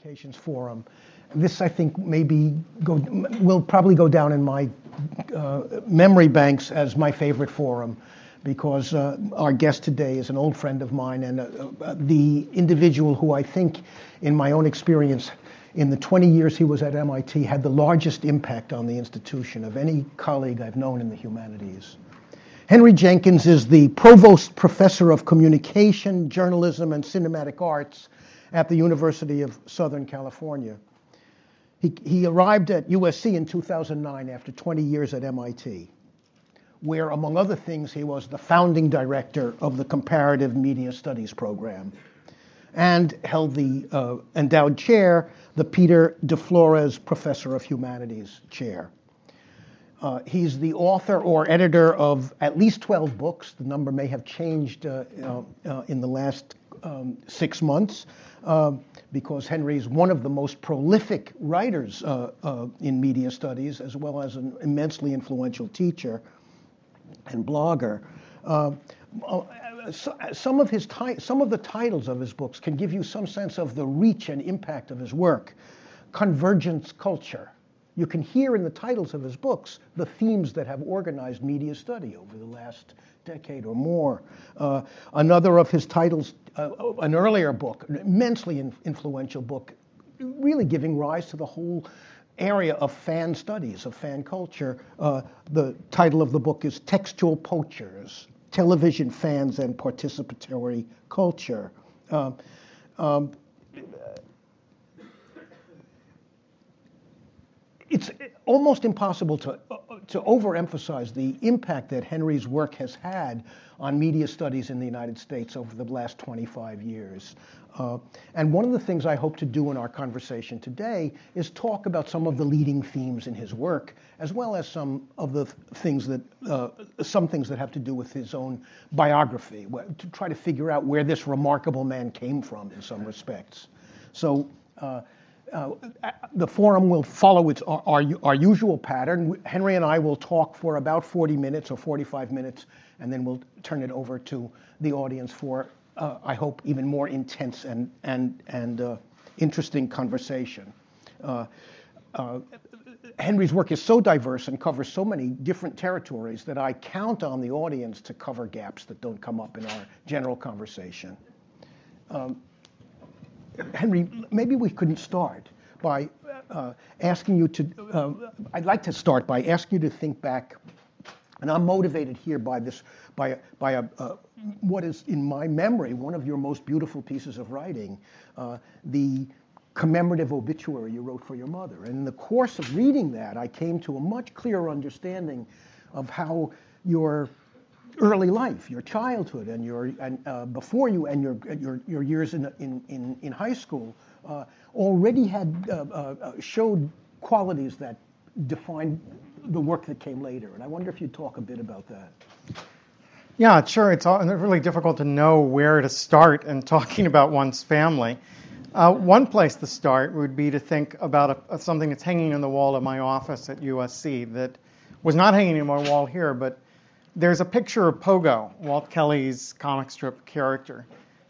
Communications Forum. This, I think, maybe go, will probably go down in my uh, memory banks as my favorite forum because uh, our guest today is an old friend of mine and uh, uh the individual who I think, in my own experience, in the 20 years he was at MIT, had the largest impact on the institution of any colleague I've known in the humanities. Henry Jenkins is the Provost Professor of Communication, Journalism, and Cinematic Arts at the University of Southern California. He, he arrived at USC in 2009 after 20 years at MIT, where, among other things, he was the founding director of the Comparative Media Studies program and held the uh, endowed chair, the Peter de Florez Professor of Humanities chair. Uh, he's the author or editor of at least 12 books. The number may have changed uh, uh, in the last um, six months uh, because Henry is one of the most prolific writers uh, uh, in media studies, as well as an immensely influential teacher and blogger. some of his ti- some of the titles of his books can give you some sense of the reach and impact of his work. Convergence culture, you can hear in the titles of his books the themes that have organized media study over the last decade or more. Uh, another of his titles, uh, an earlier book, an immensely in- influential book, really giving rise to the whole area of fan studies, of fan culture. Uh, the title of the book is Textual Poachers Television Fans and Participatory Culture. Um, um it's almost impossible to, to overemphasize the impact that Henry's work has had on media studies in the United States over the last 25 years. Uh, and one of the things I hope to do in our conversation today is talk about some of the leading themes in his work, as well as some of the things that uh, some things that have to do with his own biography, to try to figure out where this remarkable man came from in some respects. So. Uh, uh, the forum will follow its, our, our, usual pattern. Henry and I will talk for about 40 minutes or 45 minutes, and then we'll turn it over to the audience for, uh, I hope, even more intense and, and, and uh, interesting conversation. Uh, Henry's work is so diverse and covers so many different territories that I count on the audience to cover gaps that don't come up in our general conversation. Um, Henry, maybe we couldn't start by uh, asking you to, uh, I'd like to start by asking you to think back, and I'm motivated here by this, by, by a, uh, what is in my memory one of your most beautiful pieces of writing, uh, the commemorative obituary you wrote for your mother. And in the course of reading that, I came to a much clearer understanding of how your early life, your childhood, and your and uh, before you and your your, your years in, in, in, in high school uh, already had uh, uh, uh, showed qualities that defined the work that came later. And I wonder if you'd talk a bit about that. Yeah, sure. It's really difficult to know where to start in talking about one's family. Uh, one place to start would be to think about a, something that's hanging on the wall of my office at USC that was not hanging on my wall here, but there's a picture of Pogo, Walt Kelly's comic strip character.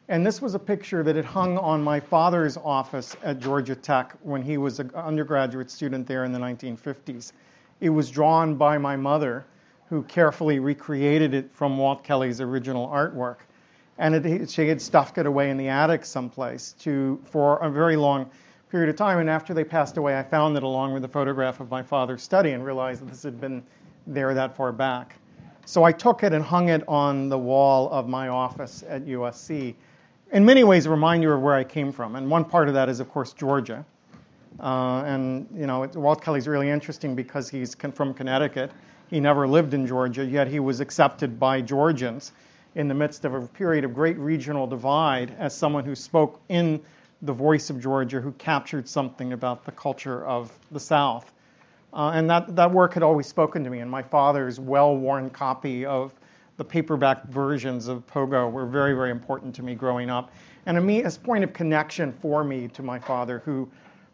And this was a picture that had hung on my father's office at Georgia Tech when he was an undergraduate student there in the 1950s. It was drawn by my mother, who carefully recreated it from Walt Kelly's original artwork. And it, she had stuffed it away in the attic someplace to, for a very long period of time. And after they passed away, I found it along with a photograph of my father's study and realized that this had been there that far back. So I took it and hung it on the wall of my office at USC. In many ways, a reminder of where I came from. And one part of that is, of course, Georgia. Uh, and, you know, it, Walt Kelly's really interesting because he's con- from Connecticut. He never lived in Georgia, yet he was accepted by Georgians in the midst of a period of great regional divide as someone who spoke in the voice of Georgia, who captured something about the culture of the South. Uh, and that, that work had always spoken to me, and my father's well worn copy of the paperback versions of Pogo were very, very important to me growing up. And a, me, a point of connection for me to my father, who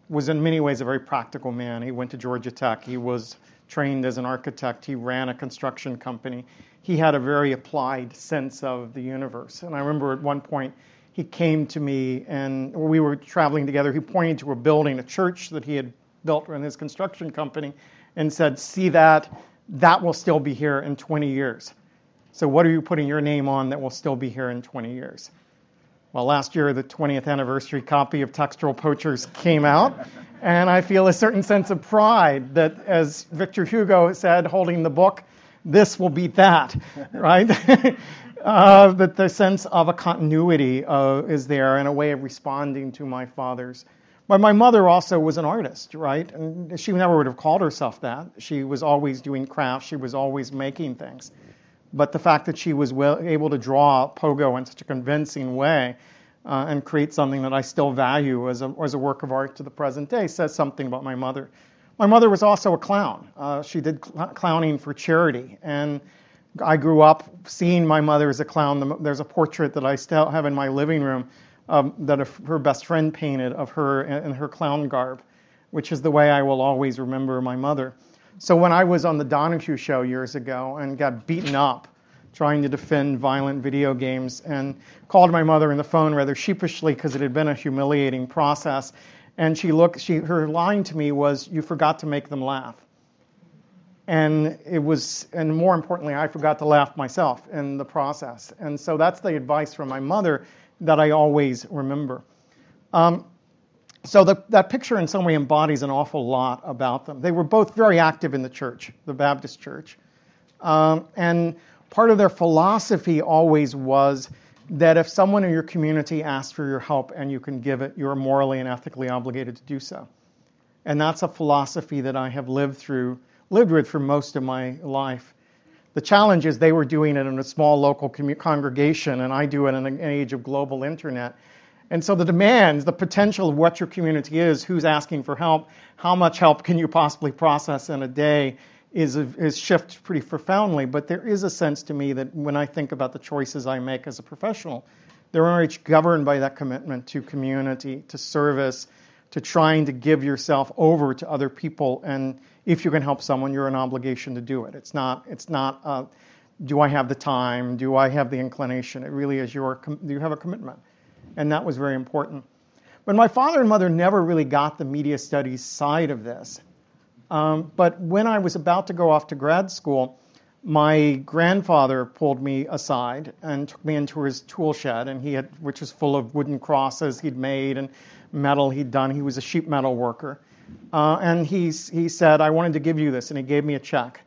was in many ways a very practical man. He went to Georgia Tech, he was trained as an architect, he ran a construction company. He had a very applied sense of the universe. And I remember at one point he came to me and we were traveling together. He pointed to a building, a church that he had built in his construction company, and said, See that? That will still be here in 20 years. So, what are you putting your name on that will still be here in 20 years? Well, last year, the 20th anniversary copy of Textual Poachers came out, and I feel a certain sense of pride that, as Victor Hugo said, holding the book, this will beat that, right? uh, that the sense of a continuity uh, is there and a way of responding to my father's. But my mother also was an artist, right? And she never would have called herself that. She was always doing crafts, she was always making things. But the fact that she was well, able to draw pogo in such a convincing way uh, and create something that I still value as a, as a work of art to the present day says something about my mother. My mother was also a clown. Uh, she did cl- clowning for charity. And I grew up seeing my mother as a clown. There's a portrait that I still have in my living room um, that her best friend painted of her in her clown garb, which is the way I will always remember my mother. So when I was on the Donahue show years ago and got beaten up trying to defend violent video games and called my mother on the phone rather sheepishly because it had been a humiliating process and she looked she her line to me was you forgot to make them laugh and it was and more importantly i forgot to laugh myself in the process and so that's the advice from my mother that i always remember um, so the, that picture in some way embodies an awful lot about them. They were both very active in the church, the Baptist church. Um, and part of their philosophy always was that if someone in your community asks for your help and you can give it, you're morally and ethically obligated to do so. And that's a philosophy that I have lived through, lived with for most of my life. The challenge is they were doing it in a small local congregation, and I do it in an age of global internet. And so the demands, the potential of what your community is, who's asking for help, how much help can you possibly process in a day, is, is shift pretty profoundly. But there is a sense to me that when I think about the choices I make as a professional, they're very much governed by that commitment to community, to service, to trying to give yourself over to other people. And if you can help someone, you're an obligation to do it. It's not, it's not uh, do I have the time? Do I have the inclination? It really is your, do you have a commitment and that was very important. But my father and mother never really got the media studies side of this. Um, but when I was about to go off to grad school, my grandfather pulled me aside and took me into his tool shed, and he had, which was full of wooden crosses he'd made and metal he'd done. He was a sheet metal worker, uh, and he he said, "I wanted to give you this," and he gave me a check,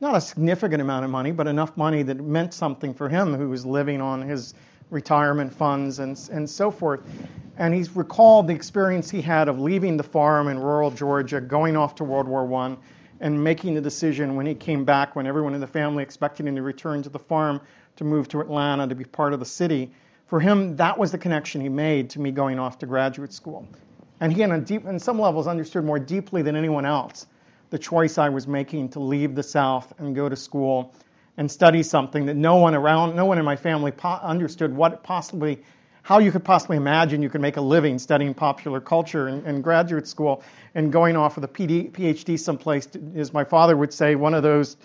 not a significant amount of money, but enough money that meant something for him, who was living on his retirement funds and, and so forth. And he's recalled the experience he had of leaving the farm in rural Georgia, going off to World War I, and making the decision when he came back, when everyone in the family expected him to return to the farm, to move to Atlanta to be part of the city. For him, that was the connection he made to me going off to graduate school. And he, on, deep, on some levels, understood more deeply than anyone else the choice I was making to leave the South and go to school and study something that no one around, no one in my family po- understood what possibly, how you could possibly imagine you could make a living studying popular culture in, in graduate school and going off with a PD, PhD someplace, to, as my father would say, one of those,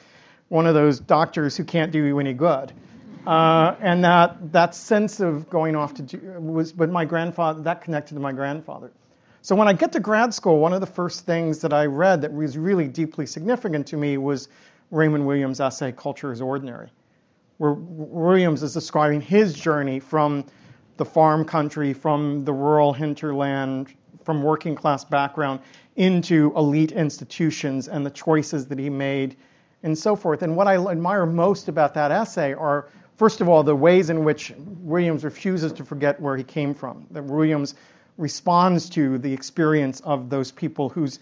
one of those doctors who can't do you any good. Uh, and that, that sense of going off to was, but my grandfather, that connected to my grandfather. So when I get to grad school, one of the first things that I read that was really deeply significant to me was Raymond Williams' essay, Culture is Ordinary, where Williams is describing his journey from the farm country, from the rural hinterland, from working class background into elite institutions and the choices that he made and so forth. And what I admire most about that essay are, first of all, the ways in which Williams refuses to forget where he came from, that Williams responds to the experience of those people whose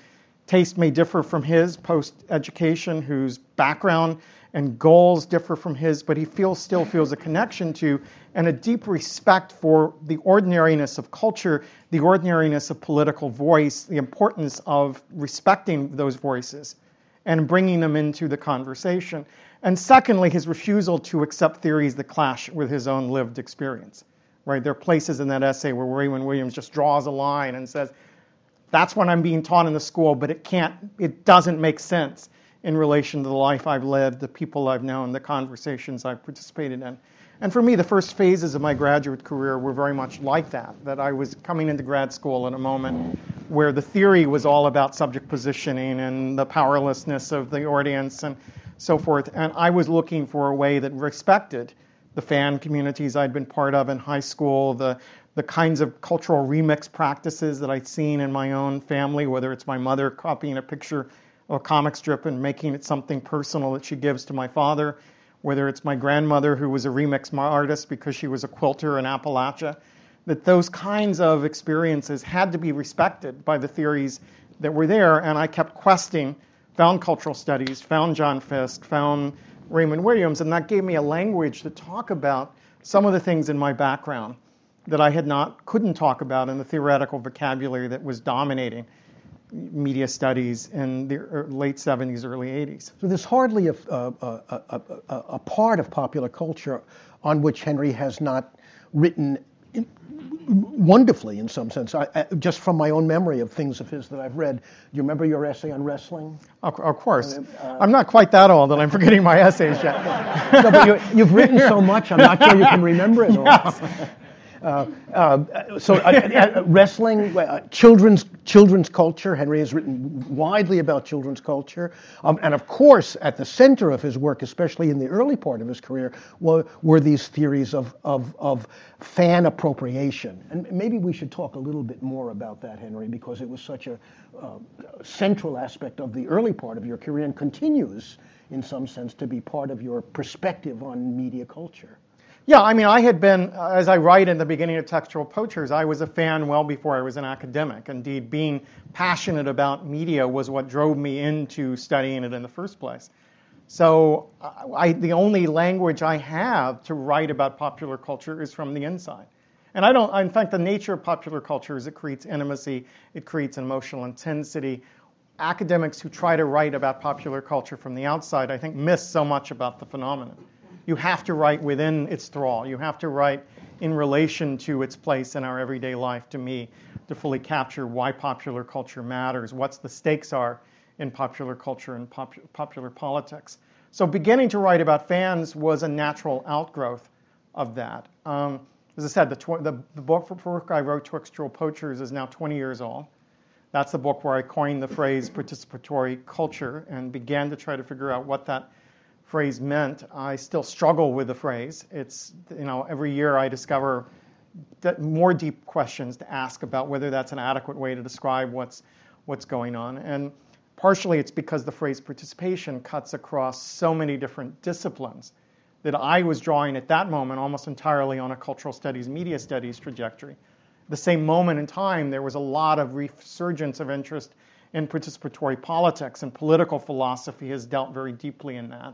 taste may differ from his post education, whose background and goals differ from his, but he feels, still feels a connection to and a deep respect for the ordinariness of culture, the ordinariness of political voice, the importance of respecting those voices and bringing them into the conversation. And secondly, his refusal to accept theories that clash with his own lived experience. Right? There are places in that essay where Raymond Williams just draws a line and says, that's what I'm being taught in the school, but it can't, it doesn't make sense in relation to the life I've lived, the people I've known, the conversations I've participated in. And for me, the first phases of my graduate career were very much like that, that I was coming into grad school at a moment where the theory was all about subject positioning and the powerlessness of the audience and so forth. And I was looking for a way that respected the fan communities I'd been part of in high school, the, the kinds of cultural remix practices that I'd seen in my own family, whether it's my mother copying a picture of a comic strip and making it something personal that she gives to my father, whether it's my grandmother who was a remix artist because she was a quilter in Appalachia, that those kinds of experiences had to be respected by the theories that were there. And I kept questing, found cultural studies, found John Fiske, found Raymond Williams, and that gave me a language to talk about some of the things in my background that I had not, couldn't talk about in the theoretical vocabulary that was dominating media studies in the late 70s, early 80s. So there's hardly a, a, a, a, part of popular culture on which Henry has not written wonderfully in some sense. I, I, just from my own memory of things of his that I've read. Do you remember your essay on wrestling? Of, of course. Uh, I'm not quite that old that I'm forgetting my essays yet. no, but you, have written so much, I'm not sure you can remember it all. Yes. Uh, uh, so uh, uh wrestling, uh, children's children's culture. Henry has written widely about children's culture, um, and of course, at the center of his work, especially in the early part of his career, were, were these theories of, of, of fan appropriation. And maybe we should talk a little bit more about that, Henry, because it was such a central aspect of the early part of your career and continues, in some sense, to be part of your perspective on media culture. Yeah, I mean, I had been, uh, as I write in the beginning of Textual Poachers, I was a fan well before I was an academic. Indeed, being passionate about media was what drove me into studying it in the first place. So, uh, I, the only language I have to write about popular culture is from the inside. And I don't, in fact, the nature of popular culture is it creates intimacy, it creates emotional intensity. Academics who try to write about popular culture from the outside, I think, miss so much about the phenomenon you have to write within its thrall. You have to write in relation to its place in our everyday life to me to fully capture why popular culture matters, what's the stakes are in popular culture and pop- popular politics. So beginning to write about fans was a natural outgrowth of that. Um, as I said, the, tw- the, the book for I wrote, Textual Poachers, is now 20 years old. That's the book where I coined the phrase participatory culture and began to try to figure out what that phrase meant. I still struggle with the phrase. It's, you know, every year I discover more deep questions to ask about whether that's an adequate way to describe what's, what's going on. And partially it's because the phrase participation cuts across so many different disciplines that I was drawing at that moment almost entirely on a cultural studies, media studies trajectory. The same moment in time, there was a lot of resurgence of interest in participatory politics, and political philosophy has dealt very deeply in that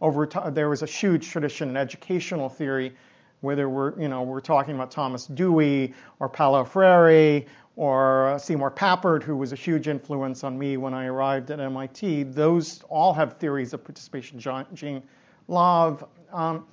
over time, there was a huge tradition in educational theory, whether we're, you know, we're talking about Thomas Dewey or Paulo Freire or Seymour Papert, who was a huge influence on me when I arrived at MIT. Those all have theories of participation. Jean Lave. Um,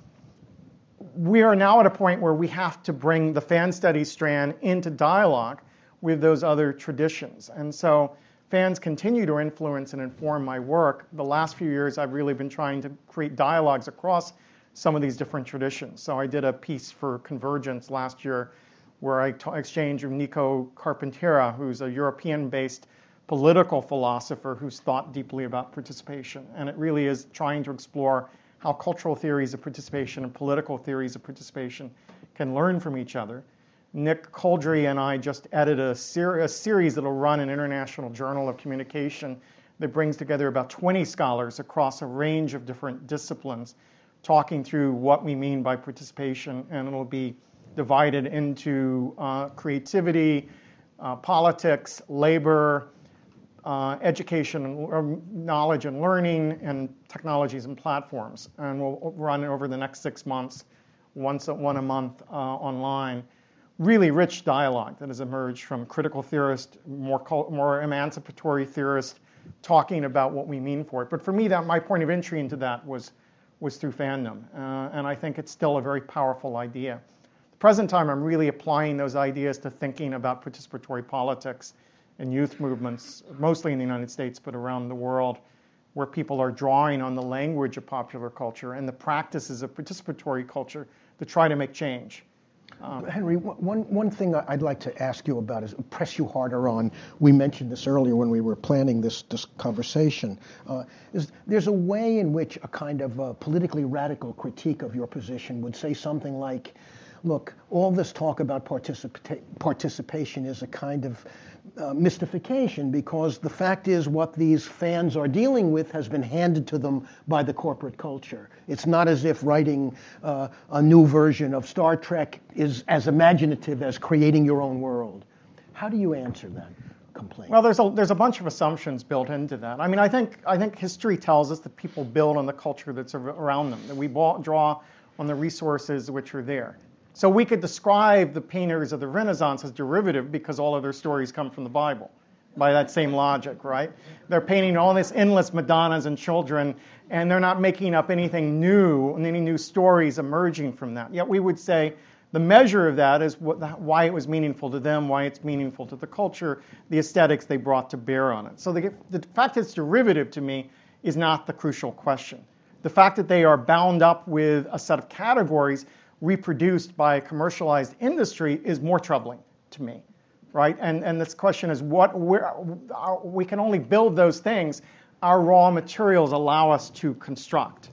we are now at a point where we have to bring the fan studies strand into dialogue with those other traditions. And so fans continue to influence and inform my work. The last few years, I've really been trying to create dialogues across some of these different traditions. So I did a piece for Convergence last year where I exchanged with Nico Carpentier, who's a European-based political philosopher who's thought deeply about participation. And it really is trying to explore how cultural theories of participation and political theories of participation can learn from each other. Nick Couldry and I just edited a, ser- a series that'll run an international journal of communication that brings together about 20 scholars across a range of different disciplines talking through what we mean by participation, and it'll be divided into uh, creativity, uh, politics, labor, uh, education, and, um, knowledge and learning, and technologies and platforms. And we'll run over the next six months, once one a month uh, online really rich dialogue that has emerged from critical theorists, more, more emancipatory theorists, talking about what we mean for it. But for me, that my point of entry into that was, was through fandom, uh, and I think it's still a very powerful idea. At the present time, I'm really applying those ideas to thinking about participatory politics and youth movements, mostly in the United States, but around the world, where people are drawing on the language of popular culture and the practices of participatory culture to try to make change. Um, Henry, one, one thing I'd like to ask you about is press you harder on. We mentioned this earlier when we were planning this, this conversation. Uh, is there's a way in which a kind of uh, politically radical critique of your position would say something like, look, all this talk about participa- participation is a kind of uh, mystification because the fact is what these fans are dealing with has been handed to them by the corporate culture. It's not as if writing uh, a new version of Star Trek is as imaginative as creating your own world. How do you answer that? Complaint. Well, there's a there's a bunch of assumptions built into that. I mean, I think I think history tells us that people build on the culture that's around them. That we draw on the resources which are there. So we could describe the painters of the Renaissance as derivative because all of their stories come from the Bible by that same logic, right? They're painting all this endless Madonnas and children, and they're not making up anything new and any new stories emerging from that. Yet we would say the measure of that is what, why it was meaningful to them, why it's meaningful to the culture, the aesthetics they brought to bear on it. So the, the fact that it's derivative to me is not the crucial question. The fact that they are bound up with a set of categories reproduced by a commercialized industry is more troubling to me, right? And, and this question is what, where, uh, we can only build those things our raw materials allow us to construct.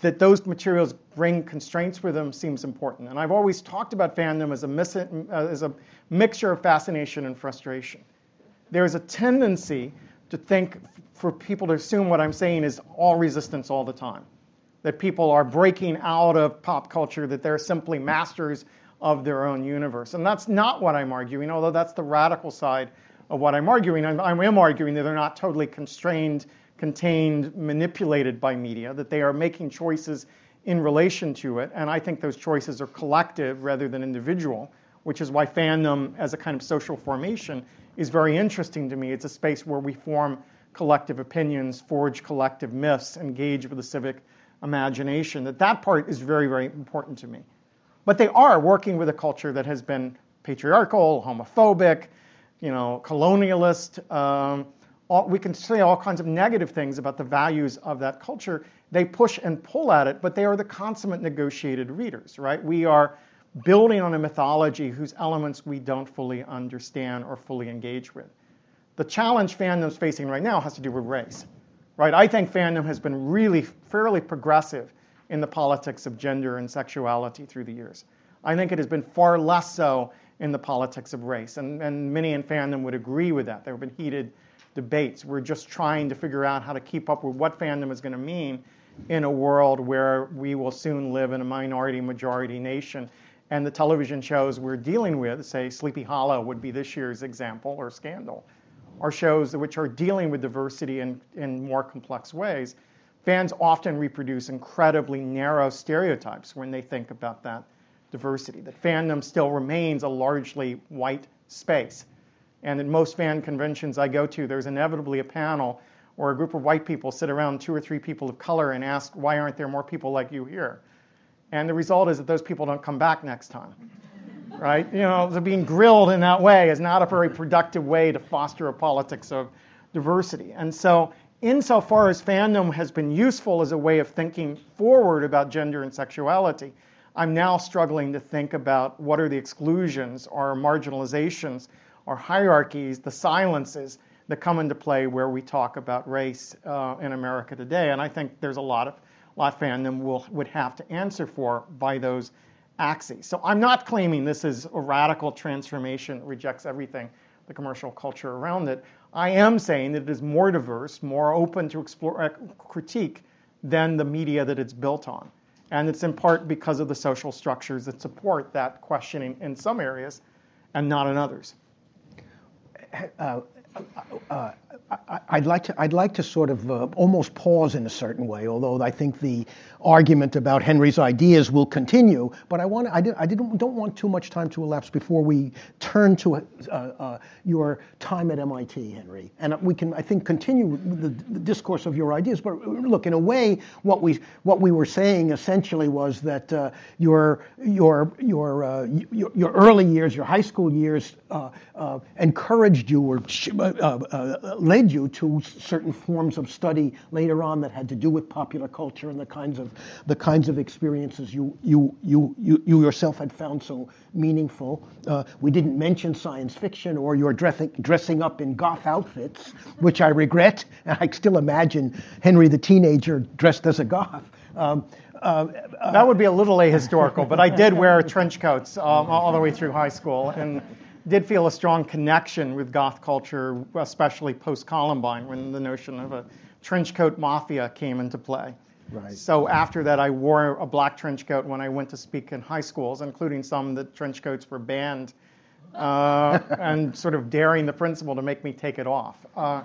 That those materials bring constraints with them seems important. And I've always talked about fandom as a, uh, as a mixture of fascination and frustration. There's a tendency to think, for people to assume what I'm saying is all resistance all the time that people are breaking out of pop culture, that they're simply masters of their own universe. And that's not what I'm arguing, although that's the radical side of what I'm arguing. I'm, I am arguing that they're not totally constrained, contained, manipulated by media, that they are making choices in relation to it. And I think those choices are collective rather than individual, which is why fandom as a kind of social formation is very interesting to me. It's a space where we form collective opinions, forge collective myths, engage with the civic imagination, that that part is very, very important to me. But they are working with a culture that has been patriarchal, homophobic, you know, colonialist. Um, all, we can say all kinds of negative things about the values of that culture. They push and pull at it, but they are the consummate negotiated readers, right? We are building on a mythology whose elements we don't fully understand or fully engage with. The challenge fandom's facing right now has to do with race right? I think fandom has been really fairly progressive in the politics of gender and sexuality through the years. I think it has been far less so in the politics of race, and, and many in fandom would agree with that. There have been heated debates. We're just trying to figure out how to keep up with what fandom is going to mean in a world where we will soon live in a minority majority nation. And the television shows we're dealing with, say Sleepy Hollow would be this year's example, or Scandal, are shows which are dealing with diversity in, in more complex ways, fans often reproduce incredibly narrow stereotypes when they think about that diversity. That fandom still remains a largely white space. And in most fan conventions I go to, there's inevitably a panel or a group of white people sit around two or three people of color and ask, why aren't there more people like you here? And the result is that those people don't come back next time right? You know, so being grilled in that way is not a very productive way to foster a politics of diversity. And so, insofar as fandom has been useful as a way of thinking forward about gender and sexuality, I'm now struggling to think about what are the exclusions or marginalizations or hierarchies, the silences that come into play where we talk about race uh, in America today. And I think there's a lot of lot fandom will would have to answer for by those axes. So I'm not claiming this is a radical transformation that rejects everything, the commercial culture around it. I am saying that it is more diverse, more open to explore, uh, critique than the media that it's built on. And it's in part because of the social structures that support that questioning in some areas and not in others. Uh, uh, I'd like to I'd like to sort of uh, almost pause in a certain way, although I think the argument about Henry's ideas will continue. But I want I, did, I didn't don't want too much time to elapse before we turn to uh, uh, your time at MIT, Henry, and we can I think continue the, the, discourse of your ideas. But look, in a way, what we what we were saying essentially was that uh, your your your, uh, your, your early years, your high school years, encouraged you or uh, uh, led you to certain forms of study later on that had to do with popular culture and the kinds of the kinds of experiences you you you you, you yourself had found so meaningful. Uh, we didn't mention science fiction or your dressing dressing up in goth outfits, which I regret. And I still imagine Henry the teenager dressed as a goth. Um, uh, uh, that would be a little ahistorical, but I did wear trench coats um, all the way through high school and did feel a strong connection with goth culture, especially post Columbine, when the notion of a trench coat mafia came into play. Right. So after that, I wore a black trench coat when I went to speak in high schools, including some that trench coats were banned, uh, and sort of daring the principal to make me take it off. Uh,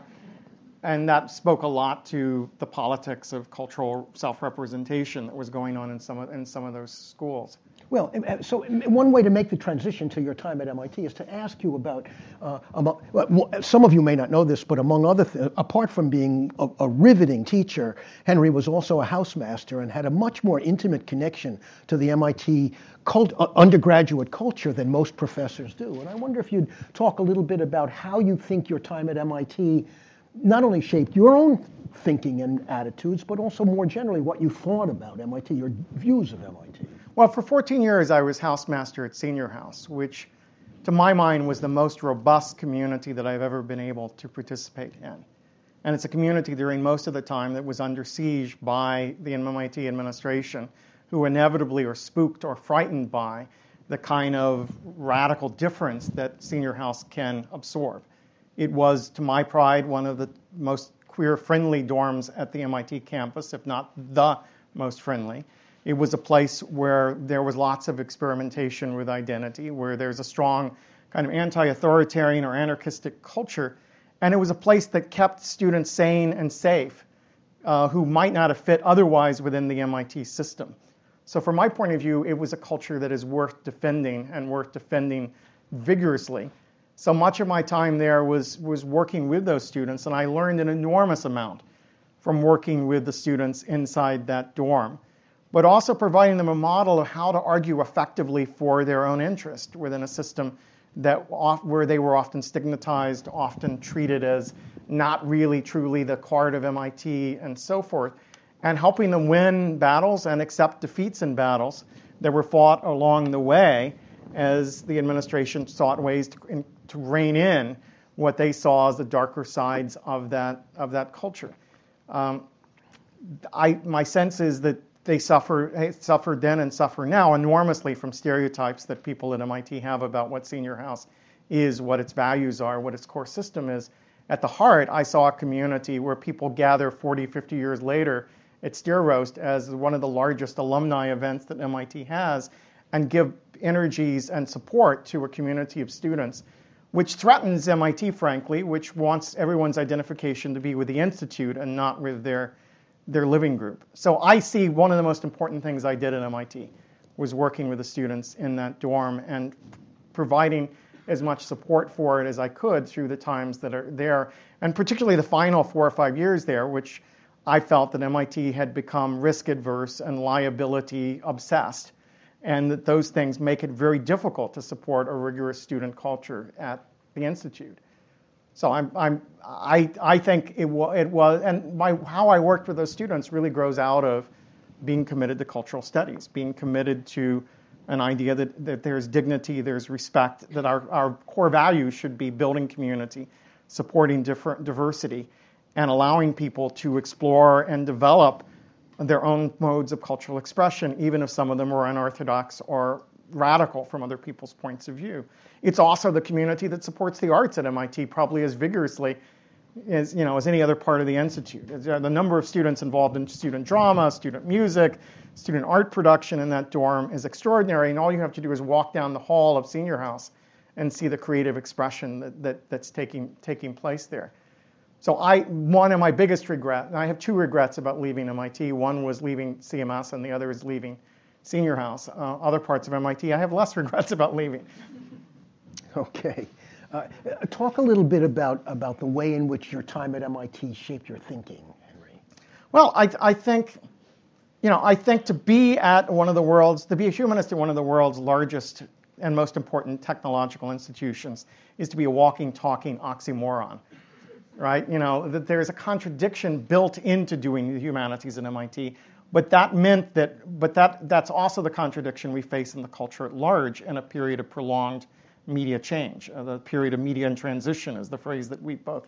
and that spoke a lot to the politics of cultural self-representation that was going on in some of, in some of those schools. Well, so one way to make the transition to your time at MIT is to ask you about, uh, some of you may not know this, but among other things, apart from being a, a, riveting teacher, Henry was also a housemaster and had a much more intimate connection to the MIT cult, uh, undergraduate culture than most professors do. And I wonder if you'd talk a little bit about how you think your time at MIT not only shaped your own thinking and attitudes, but also more generally what you thought about MIT, your views of MIT. Well, for 14 years, I was housemaster at Senior House, which to my mind was the most robust community that I've ever been able to participate in. And it's a community during most of the time that was under siege by the MIT administration, who inevitably are spooked or frightened by the kind of radical difference that Senior House can absorb. It was, to my pride, one of the most queer friendly dorms at the MIT campus, if not the most friendly. It was a place where there was lots of experimentation with identity, where there's a strong kind of anti authoritarian or anarchistic culture. And it was a place that kept students sane and safe uh, who might not have fit otherwise within the MIT system. So, from my point of view, it was a culture that is worth defending and worth defending vigorously. So much of my time there was, was working with those students, and I learned an enormous amount from working with the students inside that dorm but also providing them a model of how to argue effectively for their own interest within a system that where they were often stigmatized, often treated as not really truly the card of MIT, and so forth, and helping them win battles and accept defeats in battles that were fought along the way as the administration sought ways to, in, to rein in what they saw as the darker sides of that, of that culture. Um, I, my sense is that they suffer, eh, suffered then and suffer now enormously from stereotypes that people at MIT have about what senior house is, what its values are, what its core system is. At the heart, I saw a community where people gather 40, 50 years later at Steer Roast as one of the largest alumni events that MIT has and give energies and support to a community of students, which threatens MIT, frankly, which wants everyone's identification to be with the institute and not with their their living group. So I see one of the most important things I did at MIT was working with the students in that dorm and providing as much support for it as I could through the times that are there, and particularly the final four or five years there, which I felt that MIT had become risk adverse and liability obsessed, and that those things make it very difficult to support a rigorous student culture at the Institute. So I'm, I'm, I, I think it, it was, and my, how I worked with those students really grows out of being committed to cultural studies, being committed to an idea that, that there's dignity, there's respect, that our, our core values should be building community, supporting different diversity, and allowing people to explore and develop their own modes of cultural expression, even if some of them are unorthodox or radical from other people's points of view. It's also the community that supports the arts at MIT probably as vigorously as, you know, as any other part of the institute. Uh, the number of students involved in student drama, student music, student art production in that dorm is extraordinary, and all you have to do is walk down the hall of Senior House and see the creative expression that, that, that's taking, taking place there. So I, one of my biggest regrets, and I have two regrets about leaving MIT. One was leaving CMS, and the other is leaving Senior House. Uh, other parts of MIT, I have less regrets about leaving. Okay. Uh, talk a little bit about, about the way in which your time at MIT shaped your thinking, Henry. Well, I, I think, you know, I think to be at one of the world's, to be a humanist at one of the world's largest and most important technological institutions is to be a walking, talking oxymoron. right? You know, that there's a contradiction built into doing the humanities at MIT. But that meant that, but that, that's also the contradiction we face in the culture at large in a period of prolonged media change. Uh, the period of media in transition is the phrase that we both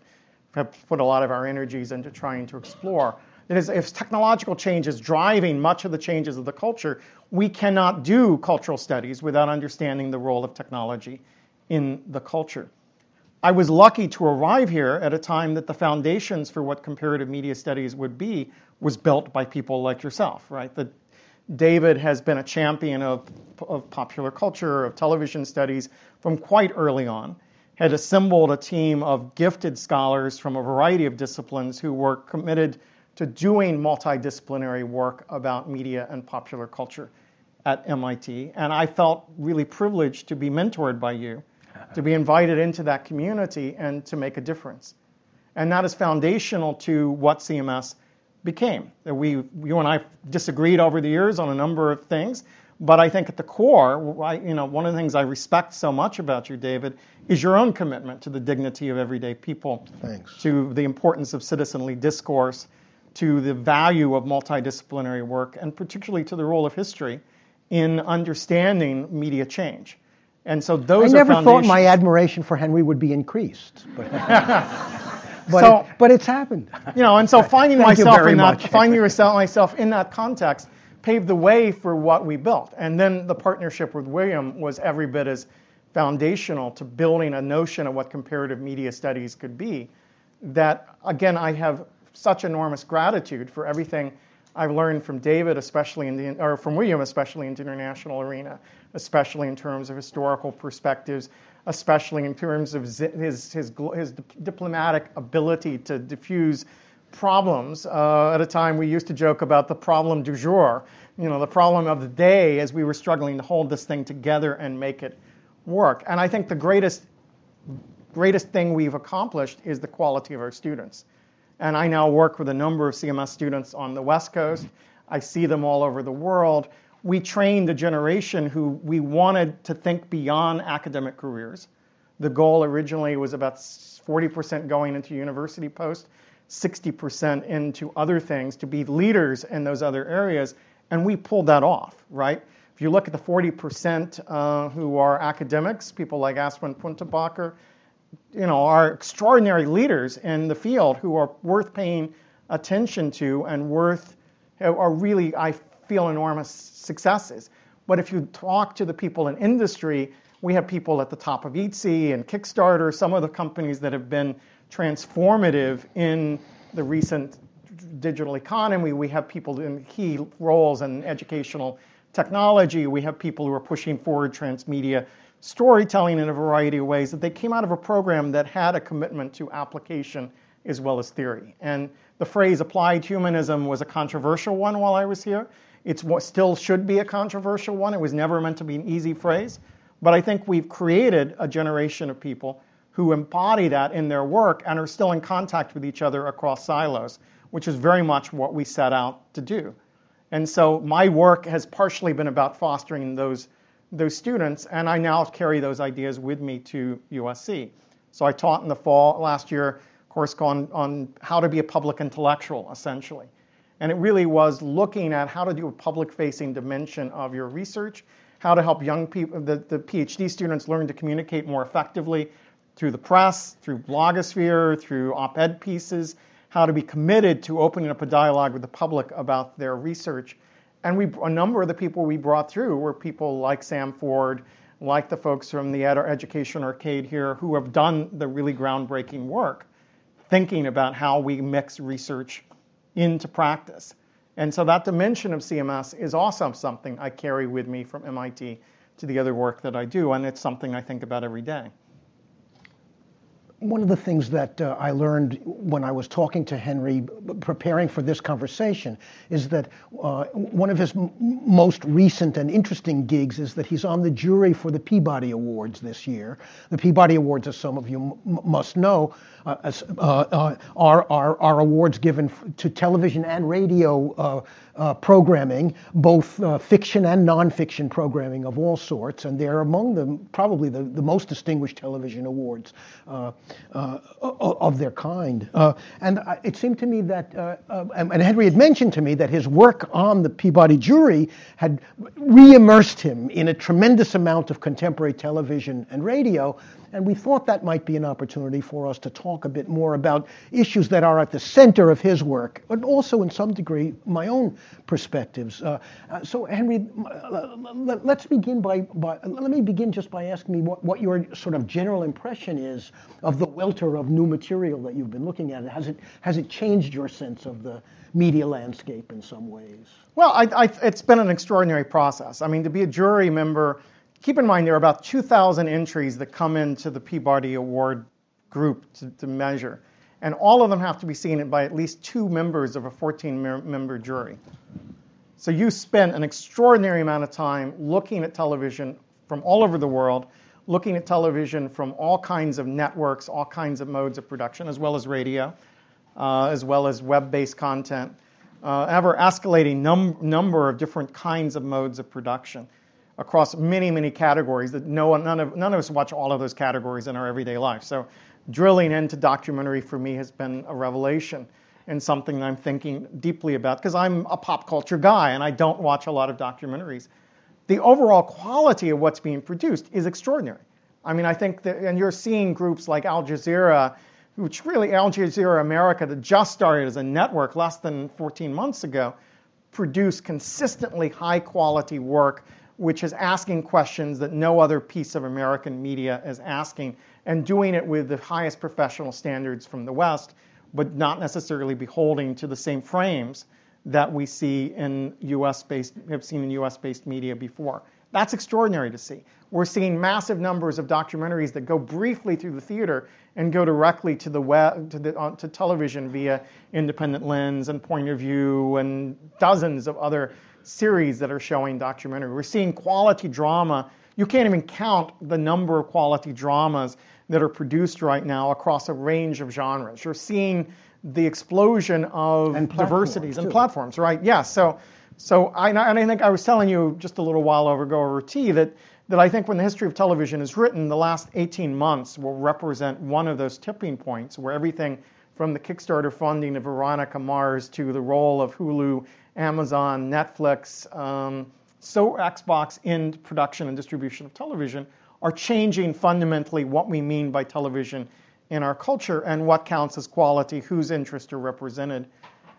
have put a lot of our energies into trying to explore. That is, if technological change is driving much of the changes of the culture, we cannot do cultural studies without understanding the role of technology in the culture. I was lucky to arrive here at a time that the foundations for what comparative media studies would be was built by people like yourself, right? That David has been a champion of, of popular culture, of television studies from quite early on, had assembled a team of gifted scholars from a variety of disciplines who were committed to doing multidisciplinary work about media and popular culture at MIT. And I felt really privileged to be mentored by you to be invited into that community and to make a difference. And that is foundational to what CMS became. We, you and I disagreed over the years on a number of things, but I think at the core, I, you know, one of the things I respect so much about you, David, is your own commitment to the dignity of everyday people, Thanks. to the importance of citizenly discourse, to the value of multidisciplinary work, and particularly to the role of history in understanding media change. And so those I never thought my admiration for Henry would be increased, but, but, So- it, but it's happened. you know, and so finding myself in that, much. finding myself in that context paved the way for what we built. And then the partnership with William was every bit as foundational to building a notion of what comparative media studies could be. That again, I have such enormous gratitude for everything I've learned from David, especially in the, or from William, especially in the international arena, especially in terms of historical perspectives, especially in terms of his, his, his dip- diplomatic ability to diffuse problems. Uh, at a time we used to joke about the problem du jour, you know, the problem of the day as we were struggling to hold this thing together and make it work. And I think the greatest greatest thing we've accomplished is the quality of our students. And I now work with a number of CMS students on the West Coast. I see them all over the world. We trained a generation who we wanted to think beyond academic careers. The goal originally was about 40% going into university post, 60% into other things to be leaders in those other areas. And we pulled that off, right? If you look at the 40% uh, who are academics, people like Aswin Punathambekar, you know, are extraordinary leaders in the field who are worth paying attention to and worth are really, I feel, enormous successes. But if you talk to the people in industry, we have people at the top of Etsy and Kickstarter, some of the companies that have been transformative in the recent digital economy. We have people in key roles in educational technology. We have people who are pushing forward transmedia storytelling in a variety of ways that they came out of a program that had a commitment to application as well as theory. And the phrase applied humanism was a controversial one while I was here. It still should be a controversial one. It was never meant to be an easy phrase. But I think we've created a generation of people who embody that in their work and are still in contact with each other across silos, which is very much what we set out to do. And so my work has partially been about fostering those those students, and I now carry those ideas with me to USC. So I taught in the fall last year a course on, on how to be a public intellectual, essentially. And it really was looking at how to do a public-facing dimension of your research, how to help young people, the, the PhD students learn to communicate more effectively through the press, through blogosphere, through op-ed pieces, how to be committed to opening up a dialogue with the public about their research. And we, a number of the people we brought through were people like Sam Ford, like the folks from the Ed- Education Arcade here, who have done the really groundbreaking work, thinking about how we mix research into practice. And so that dimension of CMS is also something I carry with me from MIT to the other work that I do, and it's something I think about every day. One of the things that uh, I learned when I was talking to Henry, preparing for this conversation, is that uh, one of his m- most recent and interesting gigs is that he's on the jury for the Peabody Awards this year. The Peabody Awards, as some of you m- must know, are, are, are awards given to television and radio uh, uh, programming, both uh, fiction and nonfiction programming of all sorts, and they're among the probably the, the most distinguished television awards uh, uh, of their kind. Uh, and uh, it seemed to me that, uh, uh, and Henry had mentioned to me that his work on the Peabody jury had re immersed him in a tremendous amount of contemporary television and radio. And we thought that might be an opportunity for us to talk a bit more about issues that are at the center of his work, but also in some degree my own perspectives. Uh, uh, so, Henry, uh, let's begin by, by, let me begin just by asking me what, what your sort of general impression is of the welter of new material that you've been looking at. Has it, has it changed your sense of the media landscape in some ways? Well, I, I, it's been an extraordinary process. I mean, to be a jury member keep in mind there are about 2,000 entries that come into the Peabody Award group to, to, measure. And all of them have to be seen by at least two members of a 14 member jury. So you spend an extraordinary amount of time looking at television from all over the world, looking at television from all kinds of networks, all kinds of modes of production, as well as radio, uh, as well as web based content, uh, ever escalating num- number of different kinds of modes of production across many, many categories that no, none, of, none of us watch all of those categories in our everyday life. So drilling into documentary for me has been a revelation and something I'm thinking deeply about because I'm a pop culture guy and I don't watch a lot of documentaries. The overall quality of what's being produced is extraordinary. I mean, I think that, and you're seeing groups like Al Jazeera, which really Al Jazeera America, that just started as a network less than 14 months ago, produce consistently high quality work which is asking questions that no other piece of American media is asking, and doing it with the highest professional standards from the West, but not necessarily beholding to the same frames that we see in US based, have seen in US based media before. That's extraordinary to see. We're seeing massive numbers of documentaries that go briefly through the theater and go directly to the web, to, the, uh, to television via Independent Lens and Point of View and dozens of other series that are showing documentary. We're seeing quality drama. You can't even count the number of quality dramas that are produced right now across a range of genres. You're seeing the explosion of and diversities too. and platforms, right? Yes. Yeah, so, so I, and I think I was telling you just a little while ago over tea that that I think when the history of television is written, the last 18 months will represent one of those tipping points where everything from the Kickstarter funding of Veronica Mars to the role of Hulu Amazon, Netflix, um, so Xbox in production and distribution of television are changing fundamentally what we mean by television in our culture and what counts as quality, whose interests are represented.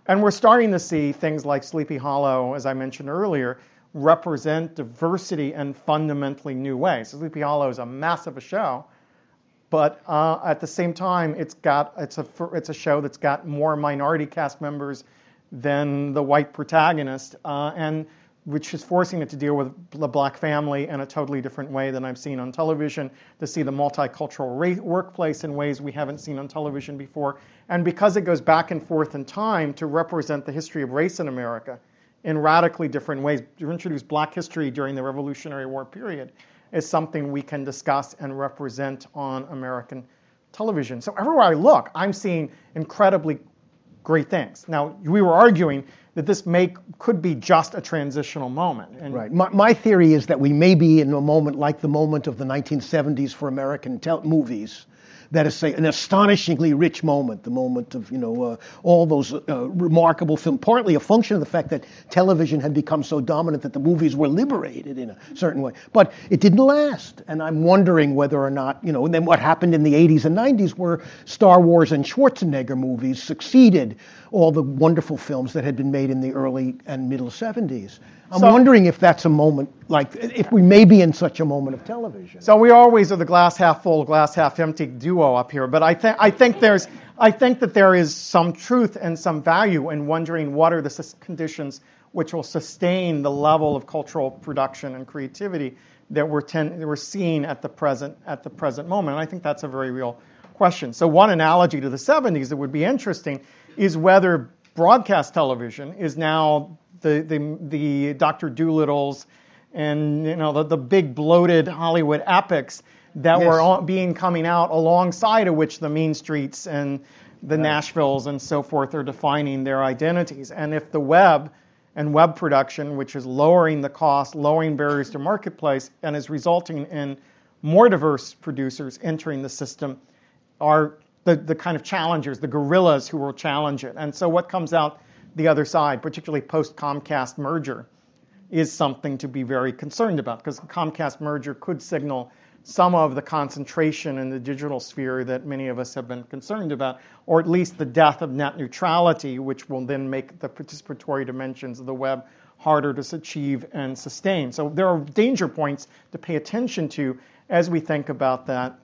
And we're starting to see things like Sleepy Hollow, as I mentioned earlier, represent diversity in fundamentally new ways. Sleepy Hollow is a massive show, but uh, at the same time, it's got it's a it's a show that's got more minority cast members than the white protagonist, uh, and which is forcing it to deal with the black family in a totally different way than I've seen on television, to see the multicultural ra- workplace in ways we haven't seen on television before. And because it goes back and forth in time to represent the history of race in America in radically different ways, to introduce black history during the Revolutionary War period, is something we can discuss and represent on American television. So everywhere I look, I'm seeing incredibly great things. Now, we were arguing that this may could be just a transitional moment. And right. My, my theory is that we may be in a moment like the moment of the 1970s for American tel- movies, that is say, an astonishingly rich moment, the moment of you know uh, all those uh, remarkable films. Partly a function of the fact that television had become so dominant that the movies were liberated in a certain way, but it didn't last. And I'm wondering whether or not you know. And then what happened in the 80s and 90s, where Star Wars and Schwarzenegger movies succeeded all the wonderful films that had been made in the early and middle 70s. I'm so, wondering if that's a moment, like if we may be in such a moment of television. So we always are the glass half full, glass half empty duo up here. But I think I think there's I think that there is some truth and some value in wondering what are the conditions which will sustain the level of cultural production and creativity that we're, ten, that we're seeing at the present at the present moment. And I think that's a very real question. So one analogy to the 70s that would be interesting is whether broadcast television is now the, the, the Dr. Dolittles and you know the, the big bloated Hollywood epics that yes. were being coming out alongside of which the Mean Streets and the right. Nashvilles and so forth are defining their identities. And if the web and web production, which is lowering the cost, lowering barriers to marketplace, and is resulting in more diverse producers entering the system, are the, the kind of challengers, the guerrillas who will challenge it. And so what comes out the other side, particularly post Comcast merger, is something to be very concerned about because the Comcast merger could signal some of the concentration in the digital sphere that many of us have been concerned about, or at least the death of net neutrality, which will then make the participatory dimensions of the web harder to achieve and sustain. So there are danger points to pay attention to as we think about that,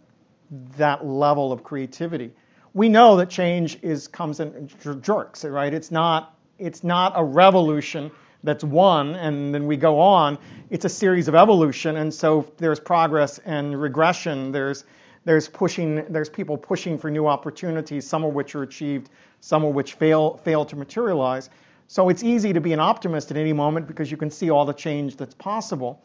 that level of creativity. We know that change is comes in jerks, right? It's not, it's not a revolution that's one and then we go on. It's a series of evolution, and so there's progress and regression. There's there's pushing there's people pushing for new opportunities, some of which are achieved, some of which fail fail to materialize. So it's easy to be an optimist at any moment because you can see all the change that's possible.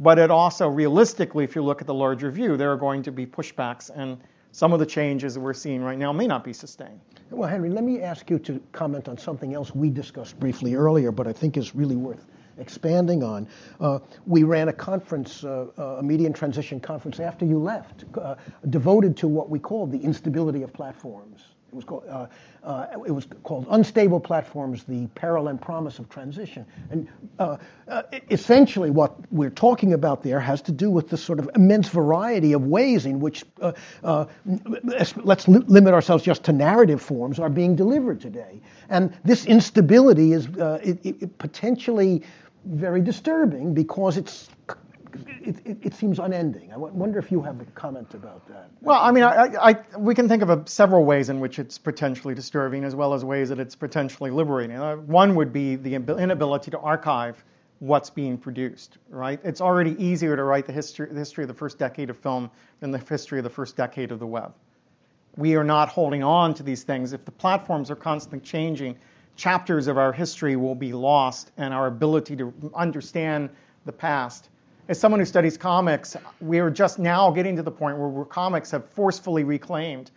But it also realistically, if you look at the larger view, there are going to be pushbacks and some of the changes that we're seeing right now may not be sustained. Well, Henry, let me ask you to comment on something else we discussed briefly earlier, but I think is really worth expanding on. Uh, we ran a conference, uh, uh a media and transition conference after you left, uh, devoted to what we called the instability of platforms. It was called, uh, uh, it was called Unstable Platforms, the Peril and Promise of Transition. And uh, uh essentially, what we're talking about there has to do with the sort of immense variety of ways in which, uh, uh, let's li- limit ourselves just to narrative forms, are being delivered today. And this instability is it, it potentially very disturbing because it's it, it, it, seems unending. I wonder if you have a comment about that. Well, I mean, I, I, we can think of a, several ways in which it's potentially disturbing, as well as ways that it's potentially liberating. Uh, one would be the inability to archive what's being produced. Right? It's already easier to write the history, the history of the first decade of film than the history of the first decade of the web. We are not holding on to these things. If the platforms are constantly changing, chapters of our history will be lost, and our ability to understand the past as someone who studies comics, we're just now getting to the point where comics have forcefully reclaimed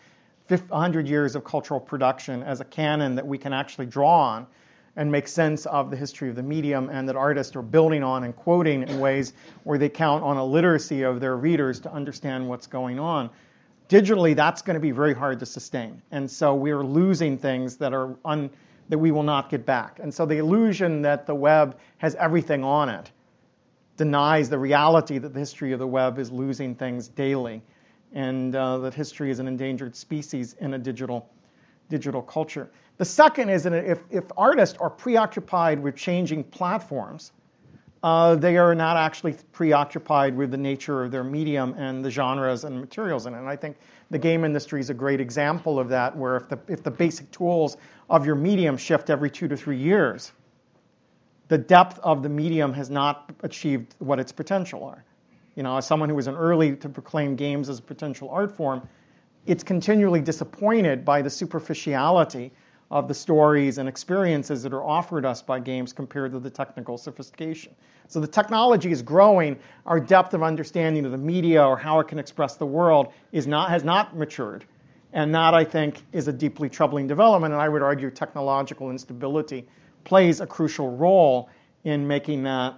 100 years of cultural production as a canon that we can actually draw on and make sense of the history of the medium and that artists are building on and quoting in ways where they count on a literacy of their readers to understand what's going on. Digitally, that's going to be very hard to sustain. And so we're losing things that are un, that we will not get back. And so the illusion that the web has everything on it denies the reality that the history of the web is losing things daily and uh, that history is an endangered species in a digital, digital culture. The second is that if, if artists are preoccupied with changing platforms, uh, they are not actually preoccupied with the nature of their medium and the genres and materials in it. And I think the game industry is a great example of that, where if the, if the basic tools of your medium shift every two to three years, the depth of the medium has not achieved what its potential are. You know, as someone who was an early to proclaim games as a potential art form, it's continually disappointed by the superficiality of the stories and experiences that are offered us by games compared to the technical sophistication. So the technology is growing. Our depth of understanding of the media or how it can express the world is not, has not matured. And that, I think, is a deeply troubling development. And I would argue technological instability plays a crucial role in making that,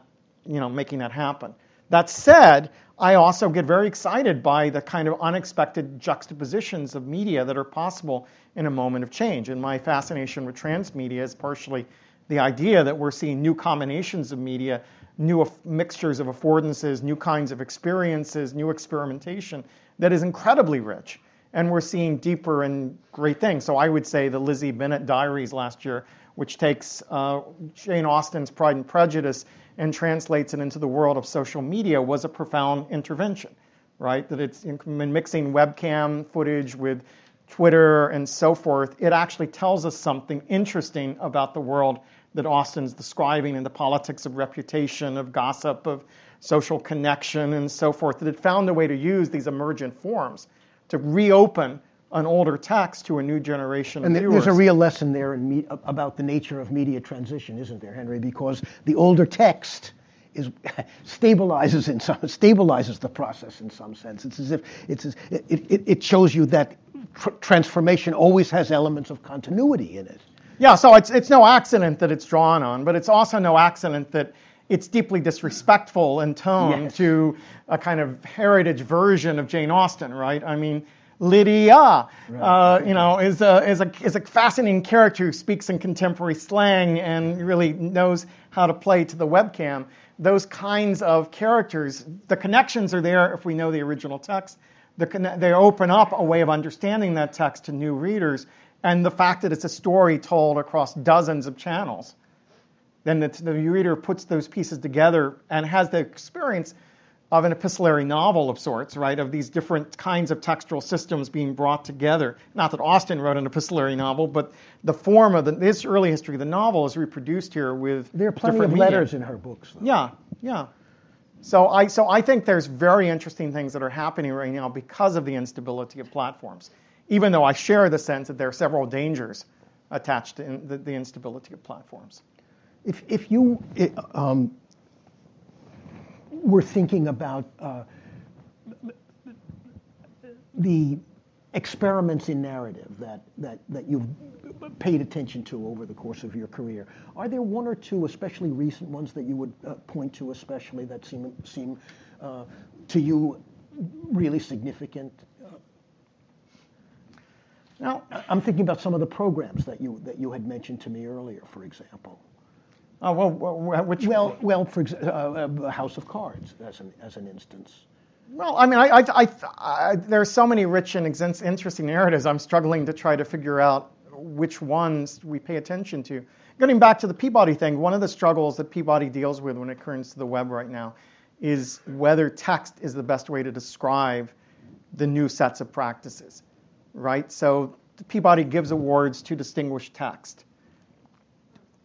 you know, making that happen. That said, I also get very excited by the kind of unexpected juxtapositions of media that are possible in a moment of change. And my fascination with transmedia is partially the idea that we're seeing new combinations of media, new mixtures of affordances, new kinds of experiences, new experimentation that is incredibly rich. And we're seeing deeper and great things. So I would say the Lizzie Bennet diaries last year which takes uh, Jane Austen's Pride and Prejudice and translates it into the world of social media, was a profound intervention, right? That it's in mixing webcam footage with Twitter and so forth. It actually tells us something interesting about the world that Austen's describing in the politics of reputation, of gossip, of social connection, and so forth. That it found a way to use these emergent forms to reopen an older text to a new generation and viewers. there's a real lesson there me- about the nature of media transition, isn't there, Henry? Because the older text is stabilizes in some stabilizes the process in some sense. It's as if it's as, it, it, it shows you that tr- transformation always has elements of continuity in it. Yeah, so it's it's no accident that it's drawn on, but it's also no accident that it's deeply disrespectful in tone yes. to a kind of heritage version of Jane Austen, right? I mean, Lydia, uh, you know, is a, is, a, is a fascinating character who speaks in contemporary slang and really knows how to play to the webcam. Those kinds of characters, the connections are there if we know the original text. The, they open up a way of understanding that text to new readers. And the fact that it's a story told across dozens of channels, then the, the reader puts those pieces together and has the experience of an epistolary novel of sorts, right? Of these different kinds of textual systems being brought together. Not that Austen wrote an epistolary novel, but the form of the, this early history of the novel is reproduced here with. There are plenty of letters in her books. Though. Yeah, yeah. So I, so I think there's very interesting things that are happening right now because of the instability of platforms, even though I share the sense that there are several dangers attached to in the, the, instability of platforms. If, if you um, we're thinking about uh, the experiments in narrative that, that, that you've paid attention to over the course of your career. Are there one or two, especially recent ones, that you would uh, point to, especially that seem, seem uh, to you really significant? Now, I'm thinking about some of the programs that you, that you had mentioned to me earlier, for example. Uh, well, which well, well, for example, uh, uh, House of Cards, as an as an instance. Well, I mean, I, I, I, I there are so many rich and interesting narratives. I'm struggling to try to figure out which ones we pay attention to. Getting back to the Peabody thing, one of the struggles that Peabody deals with when it comes to the web right now is whether text is the best way to describe the new sets of practices, right? So Peabody gives awards to distinguished text.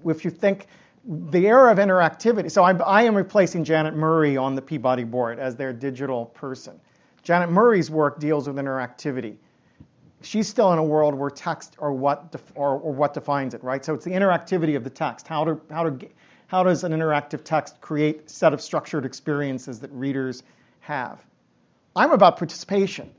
If you think the era of interactivity. So I'm, I am replacing Janet Murray on the Peabody board as their digital person. Janet Murray's work deals with interactivity. She's still in a world where text or what def, or, or what defines it, right? So it's the interactivity of the text. How to how to how does an interactive text create set of structured experiences that readers have? I'm about participation.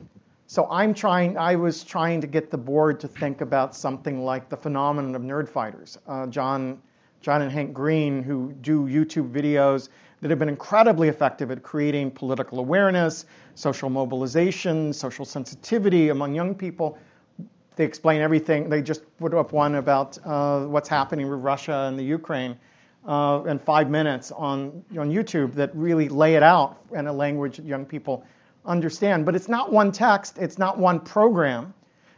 So I'm trying. I was trying to get the board to think about something like the phenomenon of nerdfighters. Uh, John John and Hank Green, who do YouTube videos that have been incredibly effective at creating political awareness, social mobilization, social sensitivity among young people. They explain everything. They just put up one about uh, what's happening with Russia and the Ukraine uh, in five minutes on, on YouTube that really lay it out in a language that young people understand. But it's not one text, it's not one program.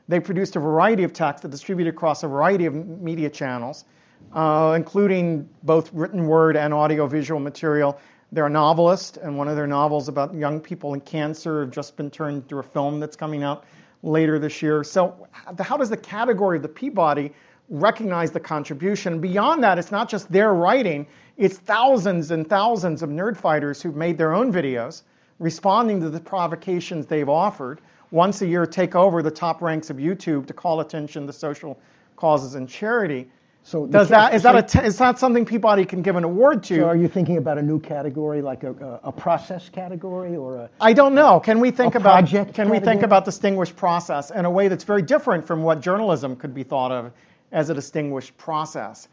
They produced a variety of texts that distributed across a variety of media channels uh, including both written word and audiovisual material. They're a novelist, and one of their novels about young people and cancer have just been turned into a film that's coming out later this year. So, how does the category of the Peabody recognize the contribution? Beyond that, it's not just their writing, it's thousands and thousands of nerdfighters who've made their own videos responding to the provocations they've offered. Once a year, take over the top ranks of YouTube to call attention to social causes and charity. So does that is so, that a is that something Peabody can give an award to? So are you thinking about a new category, like a, a, a process category, or a? I don't know. Can we think about can category? we think about distinguished process in a way that's very different from what journalism could be thought of as a distinguished process?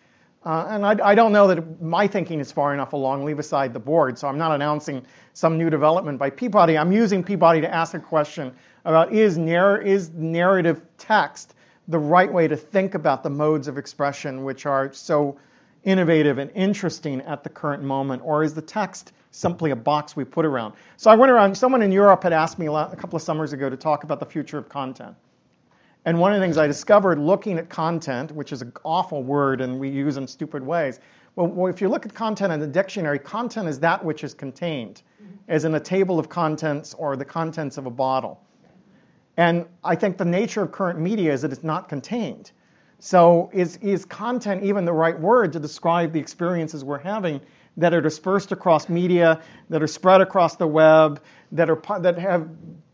Uh, and I, I, don't know that my thinking is far enough along. Leave aside the board, so I'm not announcing some new development by Peabody. I'm using Peabody to ask a question about is, narr- is narrative text the right way to think about the modes of expression which are so innovative and interesting at the current moment? Or is the text simply a box we put around? So I went around, someone in Europe had asked me a couple of summers ago to talk about the future of content. And one of the things I discovered looking at content, which is an awful word and we use in stupid ways, well, if you look at content in the dictionary, content is that which is contained, as in a table of contents or the contents of a bottle. And I think the nature of current media is that it's not contained. So is, is content even the right word to describe the experiences we're having that are dispersed across media, that are spread across the web, that, are, that have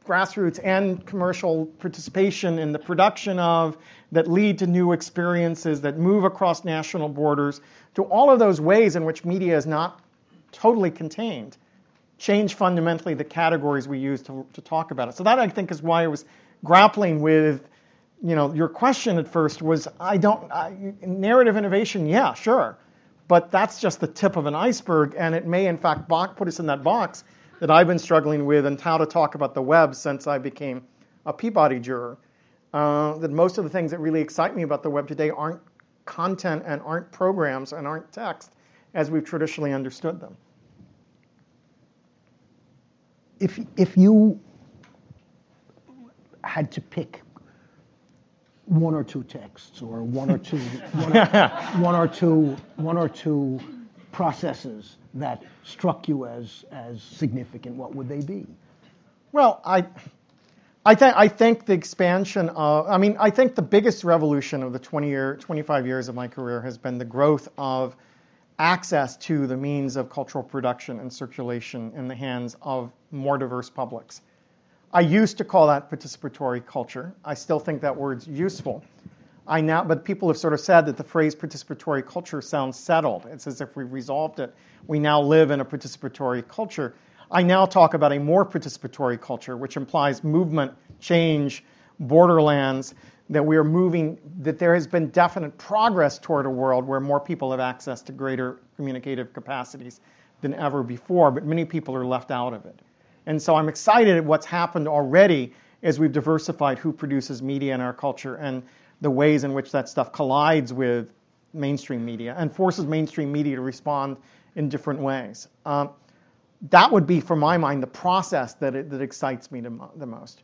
grassroots and commercial participation in the production of, that lead to new experiences, that move across national borders, to all of those ways in which media is not totally contained change fundamentally the categories we use to, to talk about it. So that I think is why I was grappling with, you know, your question at first was, I don't, I, narrative innovation, yeah, sure. But that's just the tip of an iceberg, and it may in fact box, put us in that box that I've been struggling with and how to talk about the web since I became a Peabody juror, uh, that most of the things that really excite me about the web today aren't content and aren't programs and aren't text as we've traditionally understood them. If, if you had to pick one or two texts or one or two one or, one or two one or two processes that struck you as as significant what would they be? Well i I think I think the expansion of I mean I think the biggest revolution of the 20 year 25 years of my career has been the growth of access to the means of cultural production and circulation in the hands of more diverse publics. I used to call that participatory culture. I still think that word's useful. I now, but people have sort of said that the phrase participatory culture sounds settled. It's as if we've resolved it. We now live in a participatory culture. I now talk about a more participatory culture, which implies movement, change, borderlands, that we are moving, that there has been definite progress toward a world where more people have access to greater communicative capacities than ever before, but many people are left out of it. And so I'm excited at what's happened already as we've diversified who produces media in our culture and the ways in which that stuff collides with mainstream media and forces mainstream media to respond in different ways. Um, that would be, for my mind, the process that, it, that excites me the most.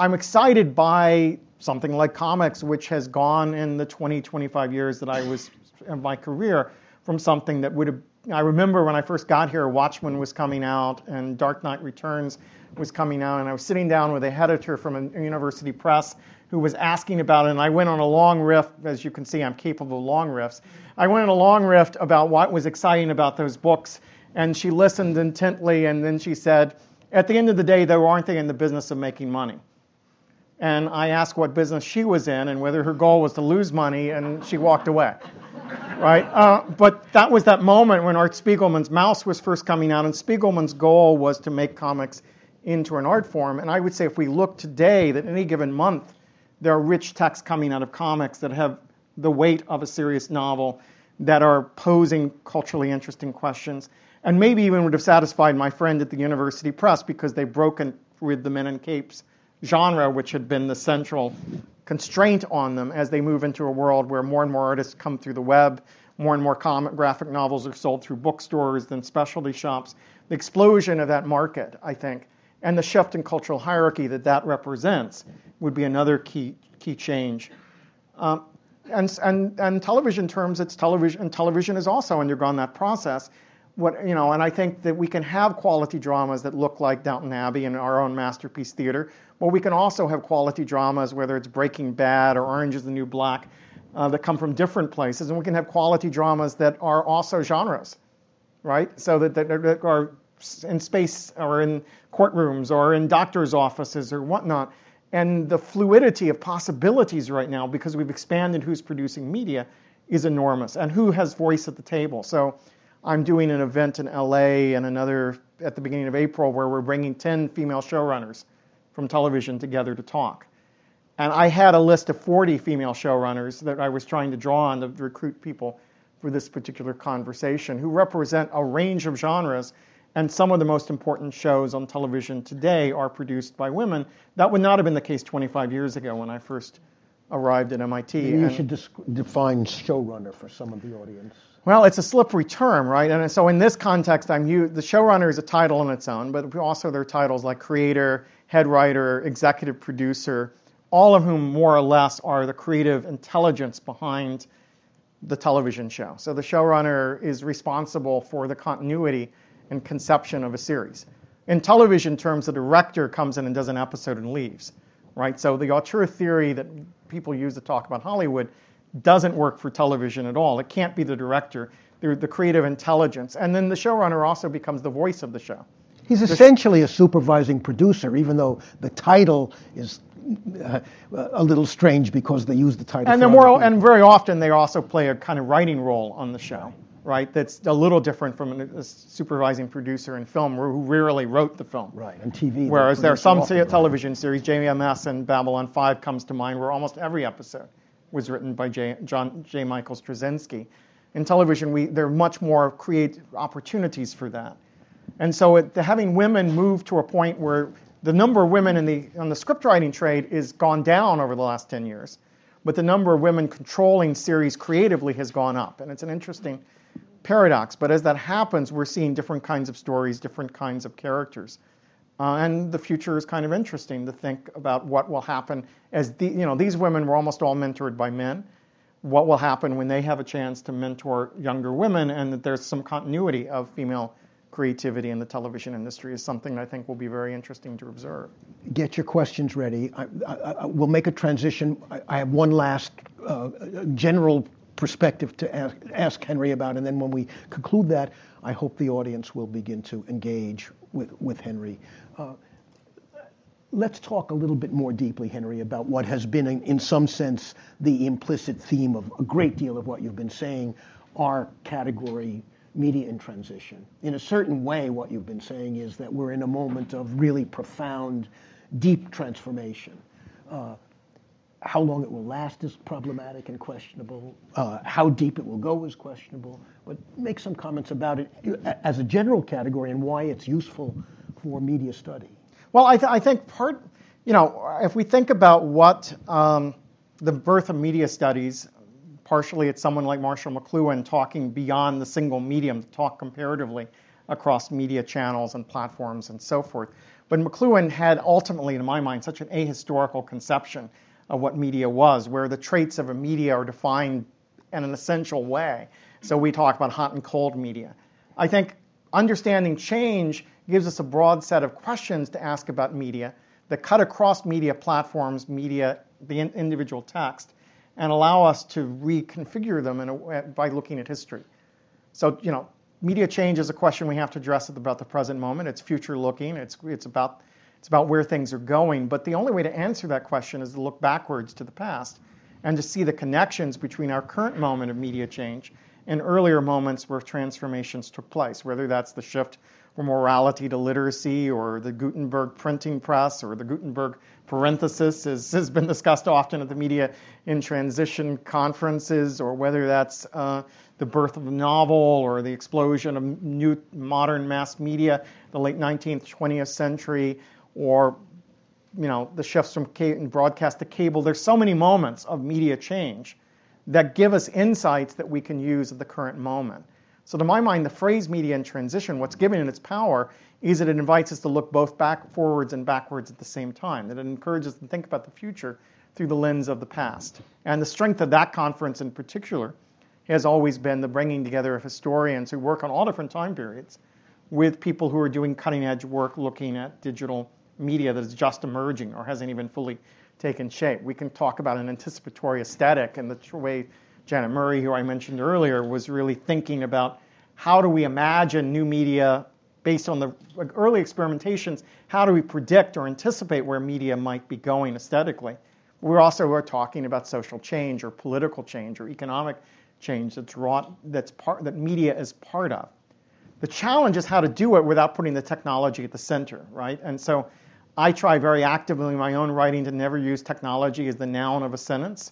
I'm excited by something like comics, which has gone in the 20, 25 years that I was in my career from something that would have I remember when I first got here, Watchmen was coming out and Dark Knight Returns was coming out, and I was sitting down with a editor from a university press who was asking about it, and I went on a long riff. As you can see, I'm capable of long riffs. I went on a long riff about what was exciting about those books, and she listened intently, and then she said, At the end of the day, they aren't they in the business of making money? And I asked what business she was in and whether her goal was to lose money, and she walked away right? Uh, but that was that moment when Art Spiegelman's Maus was first coming out, and Spiegelman's goal was to make comics into an art form. And I would say if we look today, that any given month, there are rich texts coming out of comics that have the weight of a serious novel, that are posing culturally interesting questions, and maybe even would have satisfied my friend at the University Press because they've broken with the men in capes genre, which had been the central constraint on them as they move into a world where more and more artists come through the web, more and more comic graphic novels are sold through bookstores than specialty shops. The explosion of that market, I think, and the shift in cultural hierarchy that that represents would be another key key change. Um, and, and, and television terms, it's television, and television has also undergone that process. What, you know, and I think that we can have quality dramas that look like Downton Abbey and our own masterpiece theater, well, we can also have quality dramas, whether it's Breaking Bad or Orange is the New Black, uh, that come from different places. And we can have quality dramas that are also genres, right? So that, that, that are in space or in courtrooms or in doctors' offices or whatnot. And the fluidity of possibilities right now, because we've expanded who's producing media, is enormous and who has voice at the table. So I'm doing an event in LA and another at the beginning of April where we're bringing 10 female showrunners from television together to talk. And I had a list of 40 female showrunners that I was trying to draw on to recruit people for this particular conversation who represent a range of genres. And some of the most important shows on television today are produced by women. That would not have been the case 25 years ago when I first arrived at MIT. Maybe you should define showrunner for some of the audience. Well, it's a slippery term, right? And so in this context, I'm the showrunner is a title in its own, but also there are titles like creator, head writer, executive producer, all of whom more or less are the creative intelligence behind the television show. So the showrunner is responsible for the continuity and conception of a series. In television terms, the director comes in and does an episode and leaves, right? So the auteur theory that people use to talk about Hollywood doesn't work for television at all. It can't be the director, the, the creative intelligence. And then the showrunner also becomes the voice of the show. He's essentially a supervising producer, even though the title is uh, a little strange because they use the title. And they're more, and very often they also play a kind of writing role on the show, right? That's a little different from a supervising producer in film, who rarely wrote the film. Right, and TV. Whereas there are some often, television right. series, JMS and Babylon 5 comes to mind, where almost every episode was written by J. John J. Michael Straczynski. In television, we, there are much more create opportunities for that. And so it, having women move to a point where the number of women in the on the script writing trade is gone down over the last 10 years, but the number of women controlling series creatively has gone up, and it's an interesting paradox. But as that happens, we're seeing different kinds of stories, different kinds of characters. Uh, and the future is kind of interesting to think about what will happen as the, you know these women were almost all mentored by men. What will happen when they have a chance to mentor younger women, and that there's some continuity of female creativity in the television industry is something I think will be very interesting to observe. Get your questions ready. I, I, I, we'll make a transition. I, have one last uh, general perspective to ask, Henry about, and then when we conclude that, I hope the audience will begin to engage with, with Henry. Uh, let's talk a little bit more deeply, Henry, about what has been, in, in some sense, the implicit theme of a great deal of what you've been saying, our category media in transition. In a certain way, what you've been saying is that we're in a moment of really profound, deep transformation. Uh, how long it will last is problematic and questionable. Uh, how deep it will go is questionable. But make some comments about it as a general category and why it's useful for media study. Well, I, th- I think part, you know, if we think about what um, the birth of media studies, partially it's someone like Marshall McLuhan talking beyond the single medium to talk comparatively across media channels and platforms and so forth. But McLuhan had ultimately, in my mind, such an ahistorical conception of what media was, where the traits of a media are defined in an essential way. So we talk about hot and cold media. I think understanding change gives us a broad set of questions to ask about media that cut across media platforms, media, the individual text, and allow us to reconfigure them a, by looking at history. So, you know, media change is a question we have to address about the present moment. It's future looking. It's, it's about it's about where things are going. But the only way to answer that question is to look backwards to the past and to see the connections between our current moment of media change and earlier moments where transformations took place, whether that's the shift from orality to literacy or the Gutenberg printing press or the Gutenberg parenthesis is, has been discussed often at the media in transition conferences, or whether that's uh, the birth of the novel or the explosion of new modern mass media, the late 19th, 20th century, or you know, the shifts from broadcast to cable. There's so many moments of media change that give us insights that we can use at the current moment. So, to my mind, the phrase media in transition, what's given it its power is that it invites us to look both back forwards and backwards at the same time, that it encourages us to think about the future through the lens of the past. And the strength of that conference in particular has always been the bringing together of historians who work on all different time periods with people who are doing cutting edge work looking at digital media that is just emerging or hasn't even fully taken shape. We can talk about an anticipatory aesthetic and the way Janet Murray, who I mentioned earlier, was really thinking about how do we imagine new media based on the early experimentations, how do we predict or anticipate where media might be going aesthetically? We're also are talking about social change or political change or economic change that's wrought that's part that media is part of. The challenge is how to do it without putting the technology at the center, right? And so I try very actively in my own writing to never use technology as the noun of a sentence.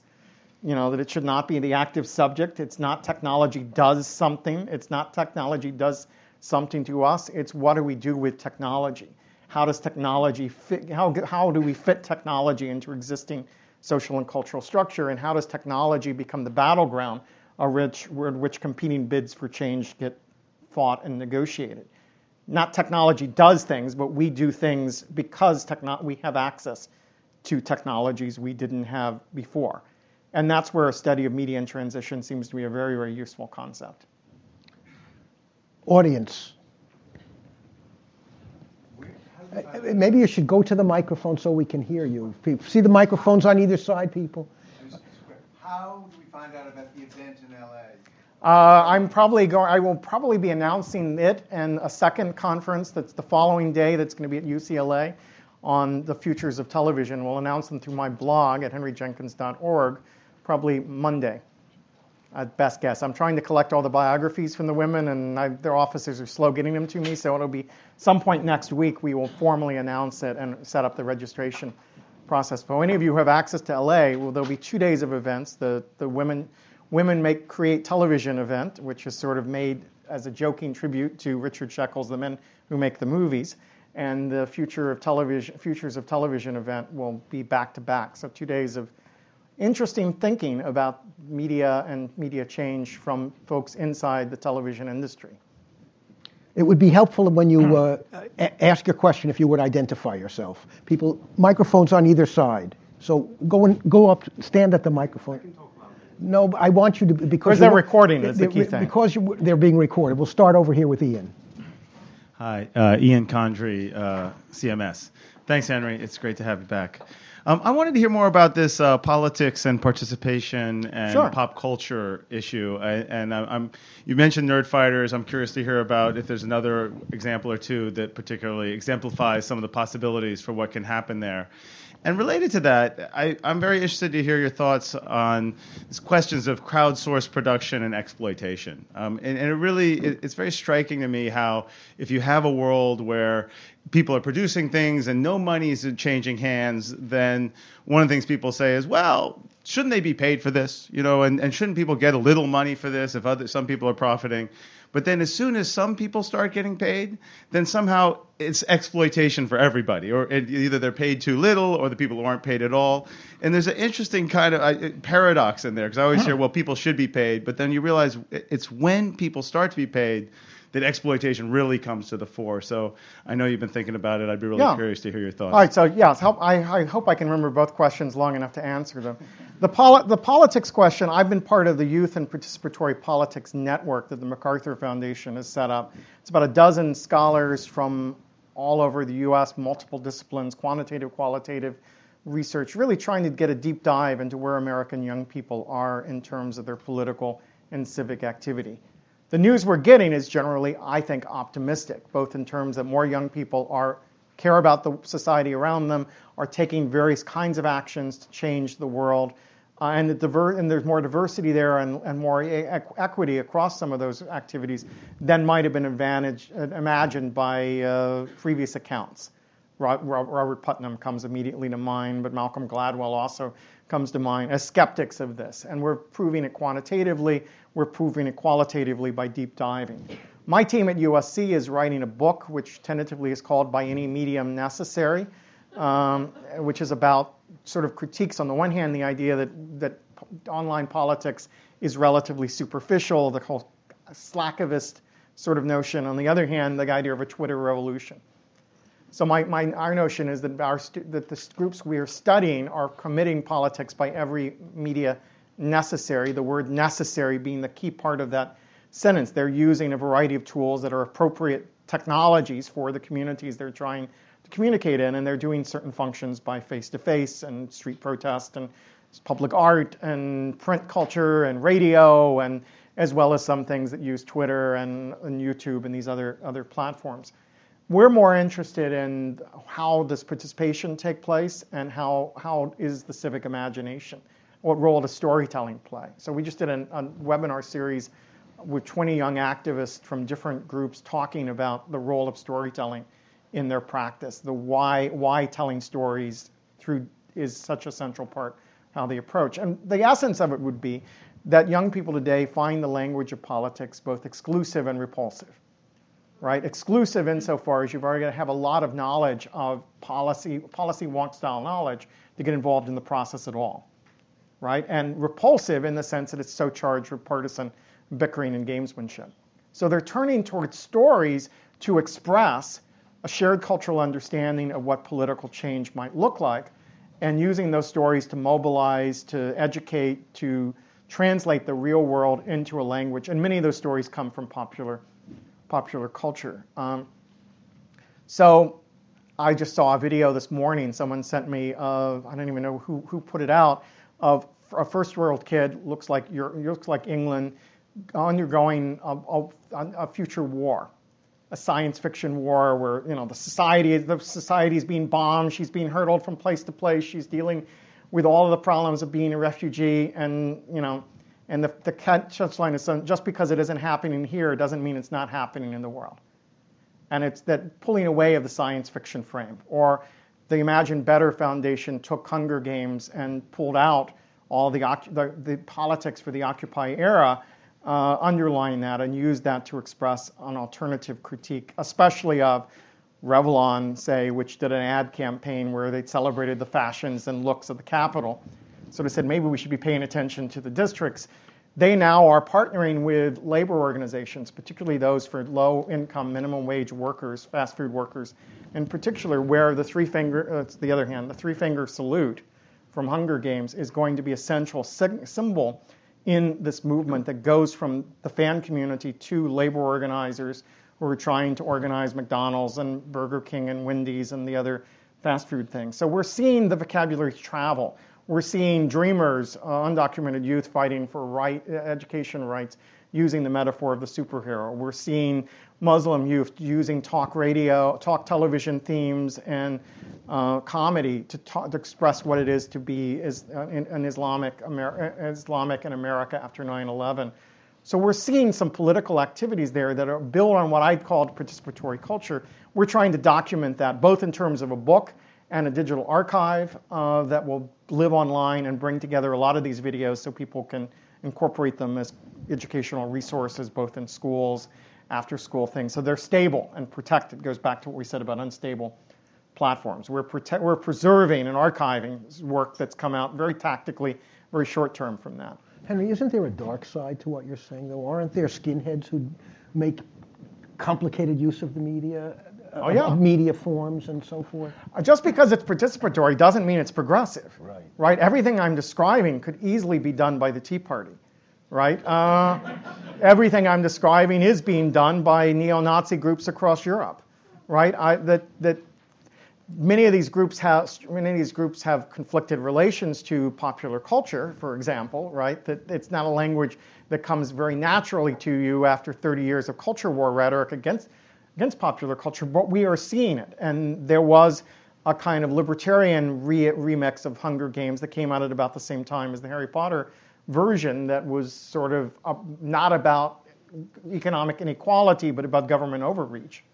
You know, that it should not be the active subject. It's not technology does something. It's not technology does something to us. It's what do we do with technology? How does technology fit? How, how do we fit technology into existing social and cultural structure? And how does technology become the battleground which, which competing bids for change get fought and negotiated? Not technology does things, but we do things because techno- we have access to technologies we didn't have before. And that's where a study of media and transition seems to be a very, very useful concept. Audience. Maybe you should go to the microphone so we can hear you. See the microphones on either side, people? How do we find out about the event in LA? Uh, I'm probably going. I will probably be announcing it and a second conference that's the following day. That's going to be at UCLA on the futures of television. We'll announce them through my blog at henryjenkins.org, probably Monday. At best guess. I'm trying to collect all the biographies from the women, and I, their officers are slow getting them to me. So it'll be some point next week. We will formally announce it and set up the registration process. For any of you who have access to LA, well, there'll be two days of events. The the women Women Make Create Television event, which is sort of made as a joking tribute to Richard Schickel's, the men who make the movies. and the future of television, futures of television event will be back to back. So two days of interesting thinking about media and media change from folks inside the television industry. It would be helpful when you uh, ask your question if you would identify yourself. People, microphones on either side. So go and go up, stand at the microphone. No, I want you to because they're recording. Is the key thing. Because you, they're being recorded. We'll start over here with Ian. Hi, uh, Ian Condry, uh, CMS. Thanks, Henry. It's great to have you back. Um, I wanted to hear more about this uh, politics and participation and sure. pop culture issue. I, and I, am you mentioned Nerdfighters. I'm curious to hear about if there's another example or two that particularly exemplifies some of the possibilities for what can happen there. And related to that, I, am very interested to hear your thoughts on these questions of crowdsourced production and exploitation. Um, and, and, it really, it, it's very striking to me how if you have a world where people are producing things and no money is changing hands, then one of the things people say is, well, shouldn't they be paid for this? You know, and, and shouldn't people get a little money for this if other, some people are profiting? But then as soon as some people start getting paid, then somehow it's exploitation for everybody, or either they're paid too little, or the people who aren't paid at all. And there's an interesting kind of uh, paradox in there because I always hear, well, people should be paid, but then you realize it's when people start to be paid that exploitation really comes to the fore. So I know you've been thinking about it. I'd be really yeah. curious to hear your thoughts. All right. So yes, help, I, I, hope I can remember both questions long enough to answer them. The, poli- the politics question. I've been part of the Youth and Participatory Politics Network that the MacArthur Foundation has set up. It's about a dozen scholars from all over the U.S., multiple disciplines, quantitative, qualitative research, really trying to get a deep dive into where American young people are in terms of their political and civic activity. The news we're getting is generally, I think, optimistic, both in terms that more young people are care about the society around them, are taking various kinds of actions to change the world, uh, and, the diver- and there's more diversity there and, and more e- equity across some of those activities than might have been advantage, uh, imagined by uh, previous accounts. Robert Putnam comes immediately to mind, but Malcolm Gladwell also comes to mind as skeptics of this. And we're proving it quantitatively, we're proving it qualitatively by deep diving. My team at USC is writing a book, which tentatively is called By Any Medium Necessary, um, which is about sort of critiques on the one hand, the idea that, that online politics is relatively superficial, the whole slacktivist sort of notion. On the other hand, the idea of a Twitter revolution. So my, my, our notion is that, our that the groups we are studying are committing politics by every media necessary, the word necessary being the key part of that sentence. They're using a variety of tools that are appropriate technologies for the communities they're trying to communicate in, and they're doing certain functions by face-to-face and street protest and public art and print culture and radio and as well as some things that use Twitter and, and YouTube and these other, other platforms. We're more interested in how does participation take place and how, how is the civic imagination? What role does storytelling play? So we just did a, a webinar series with 20 young activists from different groups talking about the role of storytelling in their practice, the why, why telling stories through is such a central part how they approach. And the essence of it would be that young people today find the language of politics both exclusive and repulsive right? Exclusive insofar as you've already got to have a lot of knowledge of policy, policy wonk style knowledge to get involved in the process at all, right? And repulsive in the sense that it's so charged with partisan bickering and gamesmanship. So they're turning towards stories to express a shared cultural understanding of what political change might look like and using those stories to mobilize, to educate, to translate the real world into a language. And many of those stories come from popular popular culture. Um, so I just saw a video this morning. Someone sent me of I don't even know who, who put it out of a first world kid looks like you looks like England undergoing a, a, a, future war, a science fiction war where you know the society the society is being bombed. She's being hurtled from place to place. She's dealing with all of the problems of being a refugee, and you know and the, the catch line is just because it isn't happening here doesn't mean it's not happening in the world. And it's that pulling away of the science fiction frame. Or the Imagine Better Foundation took Hunger Games and pulled out all the, the, the politics for the Occupy era, uh, underlying that, and used that to express an alternative critique, especially of Revlon, say, which did an ad campaign where they celebrated the fashions and looks of the Capitol, sort of said maybe we should be paying attention to the districts. They now are partnering with labor organizations, particularly those for low income, minimum wage workers, fast food workers, in particular, where the three finger, uh, the other hand, the three finger salute from Hunger Games is going to be a central symbol in this movement that goes from the fan community to labor organizers who are trying to organize McDonald's and Burger King and Wendy's and the other fast food things. So we're seeing the vocabulary travel. We're seeing dreamers, uh, undocumented youth fighting for right, education rights using the metaphor of the superhero. We're seeing Muslim youth using talk radio, talk television themes, and uh, comedy to, to, express what it is to be is, uh, an Islamic, Amer- Islamic in America after 9 11. So we're seeing some political activities there that are built on what I called participatory culture. We're trying to document that both in terms of a book and a digital archive uh, that will live online and bring together a lot of these videos so people can incorporate them as educational resources both in schools, after school things. So they're stable and protected. Goes back to what we said about unstable platforms. We're, prote- we're preserving and archiving work that's come out very tactically, very short term from that. Henry, isn't there a dark side to what you're saying, though? Aren't there skinheads who make complicated use of the media, oh, yeah. of media forms and so forth? Uh, just because it's participatory doesn't mean it's progressive. Right. Right? Everything I'm describing could easily be done by the Tea Party. Right? Uh, everything I'm describing is being done by neo-Nazi groups across Europe. Right? I, that, that many of these groups have many of these groups have conflicted relations to popular culture, for example, right? That it's not a language that comes very naturally to you after 30 years of culture war rhetoric against against popular culture, but we are seeing it. And there was a kind of libertarian re- remix of Hunger Games that came out at about the same time as the Harry Potter version that was sort of not about economic inequality, but about government overreach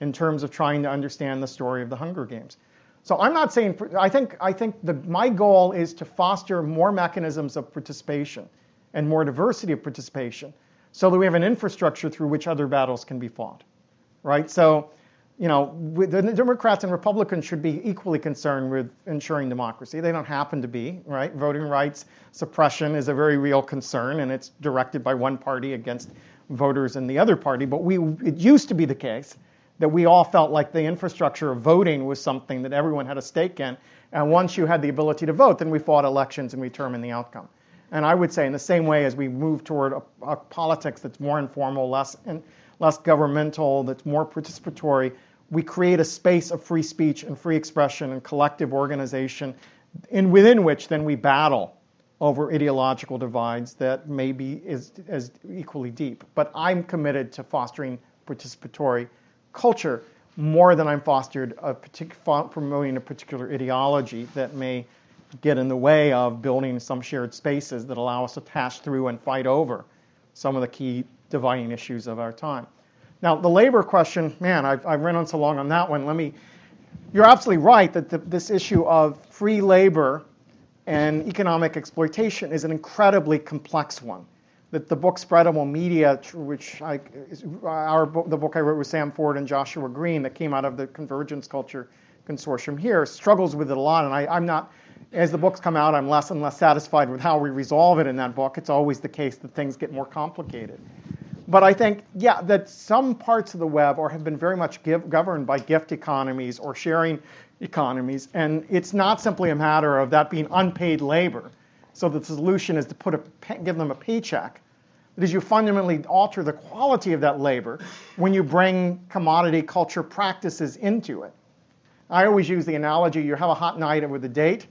in terms of trying to understand the story of the Hunger Games. So I'm not saying, I think, I think the, my goal is to foster more mechanisms of participation and more diversity of participation so that we have an infrastructure through which other battles can be fought, right? So, you know, the Democrats and Republicans should be equally concerned with ensuring democracy. They don't happen to be, right? Voting rights suppression is a very real concern, and it's directed by one party against voters in the other party. But we, it used to be the case that we all felt like the infrastructure of voting was something that everyone had a stake in. And once you had the ability to vote, then we fought elections and we determined the outcome. And I would say, in the same way as we move toward a, a politics that's more informal, less and less governmental, that's more participatory, we create a space of free speech and free expression and collective organization, in within which then we battle over ideological divides that may be as, as equally deep. But I'm committed to fostering participatory culture more than I'm fostered a partic- promoting a particular ideology that may get in the way of building some shared spaces that allow us to pass through and fight over some of the key dividing issues of our time. Now, the labor question, man, I've, I've run on so long on that one. Let me, you're absolutely right that the, this issue of free labor and economic exploitation is an incredibly complex one that the book Spreadable Media, which I, our book, the book I wrote with Sam Ford and Joshua Green that came out of the Convergence Culture Consortium here, struggles with it a lot. And I, I'm not, as the books come out, I'm less and less satisfied with how we resolve it in that book. It's always the case that things get more complicated. But I think, yeah, that some parts of the web are, have been very much give, governed by gift economies or sharing economies. And it's not simply a matter of that being unpaid labor. So the solution is to put a, give them a paycheck that is you fundamentally alter the quality of that labor when you bring commodity culture practices into it. I always use the analogy you have a hot night with a date,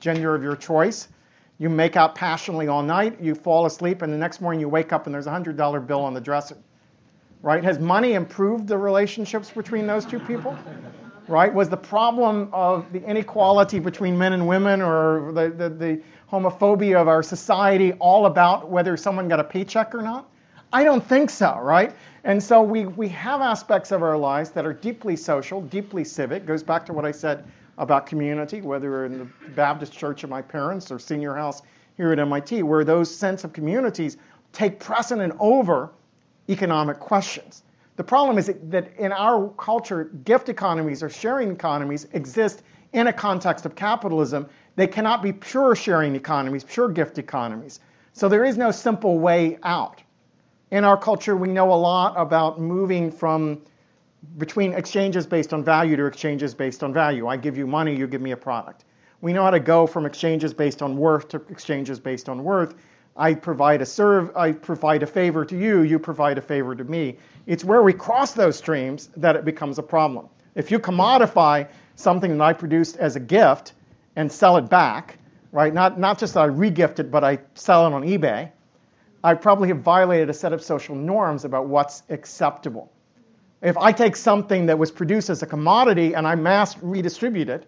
gender of your choice. You make out passionately all night, you fall asleep, and the next morning you wake up and there's a $100 bill on the dresser. Right? Has money improved the relationships between those two people? Right? Was the problem of the inequality between men and women or the, the, the homophobia of our society all about whether someone got a paycheck or not? I don't think so, right? And so we, we have aspects of our lives that are deeply social, deeply civic. Goes back to what I said about community, whether in the Baptist church of my parents or senior house here at MIT, where those sense of communities take precedent over economic questions. The problem is that in our culture, gift economies or sharing economies exist in a context of capitalism. They cannot be pure sharing economies, pure gift economies. So there is no simple way out. In our culture, we know a lot about moving from between exchanges based on value to exchanges based on value. I give you money, you give me a product. We know how to go from exchanges based on worth to exchanges based on worth. I provide a serve, I provide a favor to you, you provide a favor to me. It's where we cross those streams that it becomes a problem. If you commodify something that I produced as a gift and sell it back, right? Not, not just that I regift it, but I sell it on eBay, I probably have violated a set of social norms about what's acceptable. If I take something that was produced as a commodity and I mass redistribute it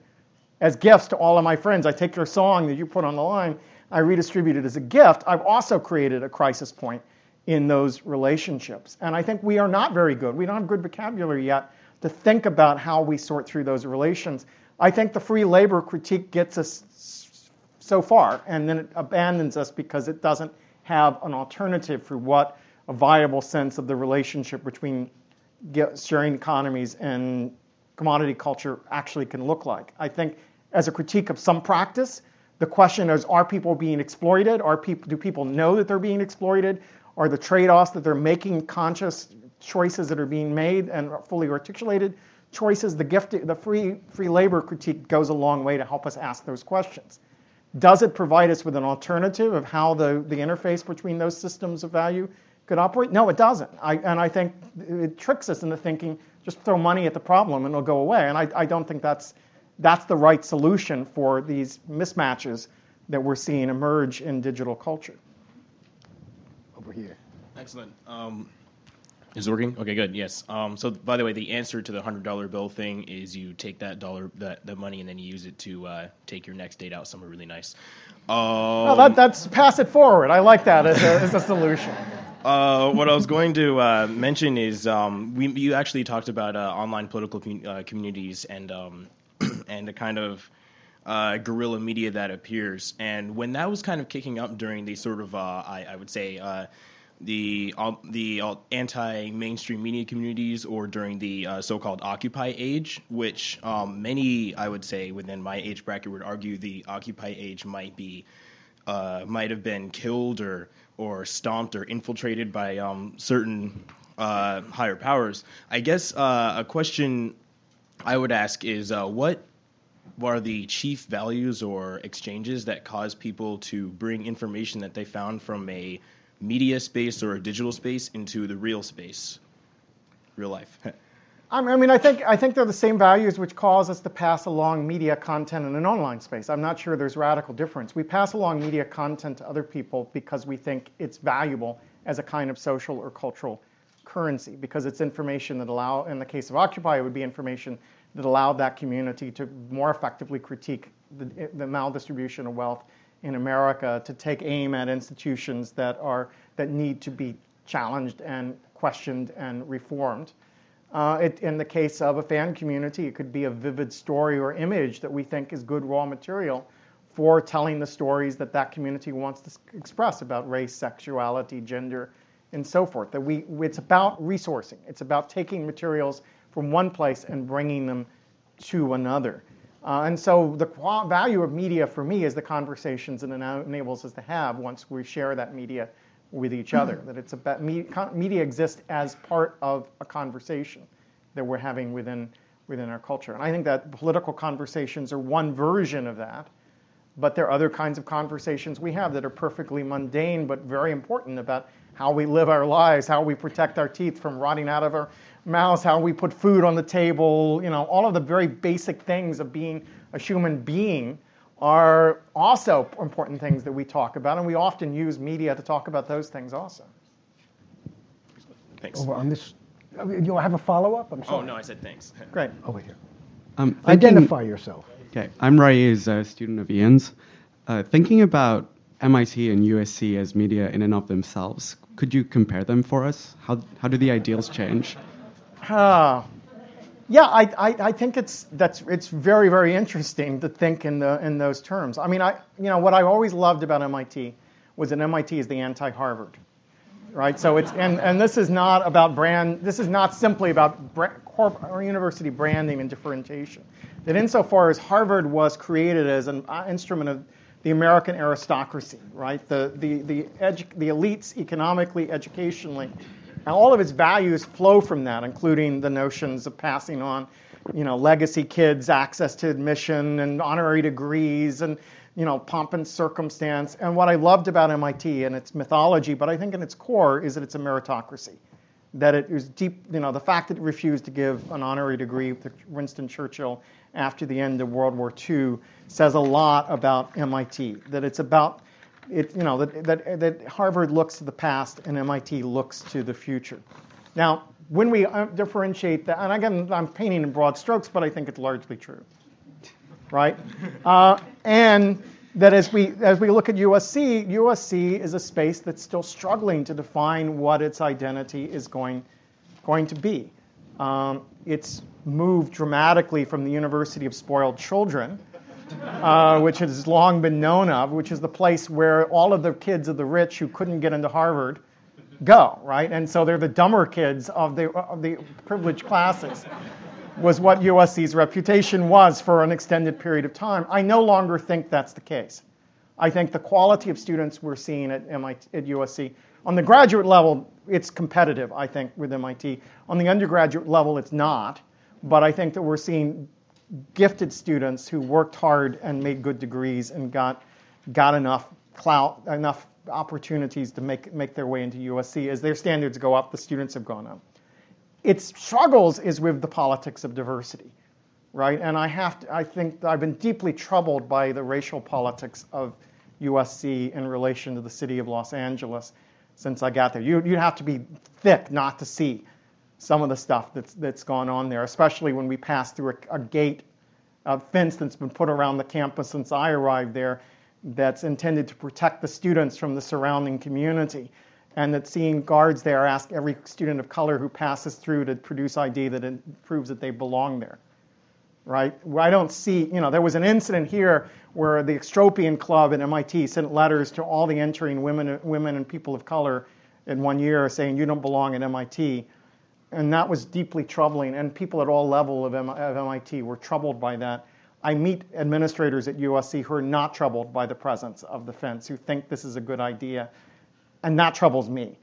as gifts to all of my friends, I take your song that you put on the line, I redistribute it as a gift, I've also created a crisis point in those relationships. And I think we are not very good. We don't have good vocabulary yet to think about how we sort through those relations. I think the free labor critique gets us so far, and then it abandons us because it doesn't have an alternative for what a viable sense of the relationship between sharing economies and commodity culture actually can look like. I think as a critique of some practice, the question is are people being exploited? Are people, do people know that they're being exploited? Are the trade offs that they're making conscious choices that are being made and fully articulated choices? The, gift, the free, free labor critique goes a long way to help us ask those questions. Does it provide us with an alternative of how the, the interface between those systems of value could operate? No, it doesn't. I, and I think it tricks us into thinking just throw money at the problem and it'll go away. And I, I don't think that's, that's the right solution for these mismatches that we're seeing emerge in digital culture. Over here. Excellent. Um, is it working? Okay, good. Yes. Um, so, by the way, the answer to the hundred dollar bill thing is you take that dollar, that the money, and then you use it to uh, take your next date out somewhere really nice. Um, well, that, that's pass it forward. I like that as a, as a solution. Uh, what I was going to uh, mention is um, we, you actually talked about uh, online political uh, communities and um, and the kind of uh, guerrilla media that appears. And when that was kind of kicking up during the sort of, uh, I, I, would say, the the anti-mainstream media communities, or during the so-called Occupy age, which um, many, I would say, within my age bracket would argue the Occupy age might be might have been killed or or stomped or infiltrated by um, certain uh, higher powers. I guess uh, a question I would ask is uh, what are the chief values or exchanges that cause people to bring information that they found from a media space or a digital space into the real space, real life? I mean, I think, I think they're the same values which cause us to pass along media content in an online space. I'm not sure there's radical difference. We pass along media content to other people because we think it's valuable as a kind of social or cultural currency, because it's information that allow, in the case of Occupy, it would be information that allowed that community to more effectively critique the, the maldistribution of wealth in America, to take aim at institutions that are that need to be challenged and questioned and reformed. Uh, it, in the case of a fan community, it could be a vivid story or image that we think is good raw material for telling the stories that that community wants to express about race, sexuality, gender, and so forth. That we, it's about resourcing. It's about taking materials from one place and bringing them to another. Uh, and so the value of media for me is the conversations it enables us to have once we share that media with each mm-hmm. other. that it's about media exists as part of a conversation that we're having within within our culture. And I think that political conversations are one version of that. But there are other kinds of conversations we have that are perfectly mundane but very important about how we live our lives, how we protect our teeth from rotting out of our mouths, how we put food on the table, you know, all of the very basic things of being a human being are also important things that we talk about, and we often use media to talk about those things also. Thanks. Over on this, you have a follow up? I'm sorry. Oh no, I said thanks. Great. Over here. Um, thinking, Identify yourself. Okay, I'm Raiz, a student of Ian's. Uh, thinking about MIT and USC as media in and of themselves, could you compare them for us? How, how do the ideals change? Uh, yeah, I, I, I, think it's, that's, it's very, very interesting to think in, the, in those terms. I mean, I, you know, what I always loved about MIT was that MIT is the anti-Harvard. right? So it's and, and this is not about brand. This is not simply about brand, or university branding and differentiation. That insofar as Harvard was created as an uh, instrument of the American aristocracy, right? The the the, edu- the elites economically, educationally, and all of its values flow from that, including the notions of passing on, you know, legacy kids access to admission and honorary degrees and you know, pomp and circumstance. And what I loved about MIT and its mythology, but I think in its core, is that it's a meritocracy. That it was deep, you know, the fact that it refused to give an honorary degree to Winston Churchill after the end of World War II says a lot about MIT. That it's about, it, you know, that, that, that Harvard looks to the past and MIT looks to the future. Now, when we uh, differentiate that, and again, I'm painting in broad strokes, but I think it's largely true right? Uh, and that as we, as we look at USC, USC is a space that's still struggling to define what its identity is going, going to be. Um, it's moved dramatically from the University of Spoiled Children, uh, which has long been known of, which is the place where all of the kids of the rich who couldn't get into Harvard go, right? And so they're the dumber kids of the, of the privileged classes was what USC's reputation was for an extended period of time. I no longer think that's the case. I think the quality of students we're seeing at, MIT, at USC, on the graduate level, it's competitive, I think, with MIT. On the undergraduate level, it's not. But I think that we're seeing gifted students who worked hard and made good degrees and got, got enough clout, enough opportunities to make, make their way into USC. As their standards go up, the students have gone up its struggles is with the politics of diversity, right? And I have to, I think I've been deeply troubled by the racial politics of USC in relation to the city of Los Angeles since I got there. You, would have to be thick not to see some of the stuff that's, that's gone on there, especially when we pass through a, a gate, a fence that's been put around the campus since I arrived there that's intended to protect the students from the surrounding community and that seeing guards there ask every student of color who passes through to produce ID that proves that they belong there. Right? I don't see, you know, there was an incident here where the Extropian Club at MIT sent letters to all the entering women, women and people of color in one year saying you don't belong at MIT. And that was deeply troubling, and people at all level of, M- of MIT were troubled by that. I meet administrators at USC who are not troubled by the presence of the fence, who think this is a good idea and that troubles me.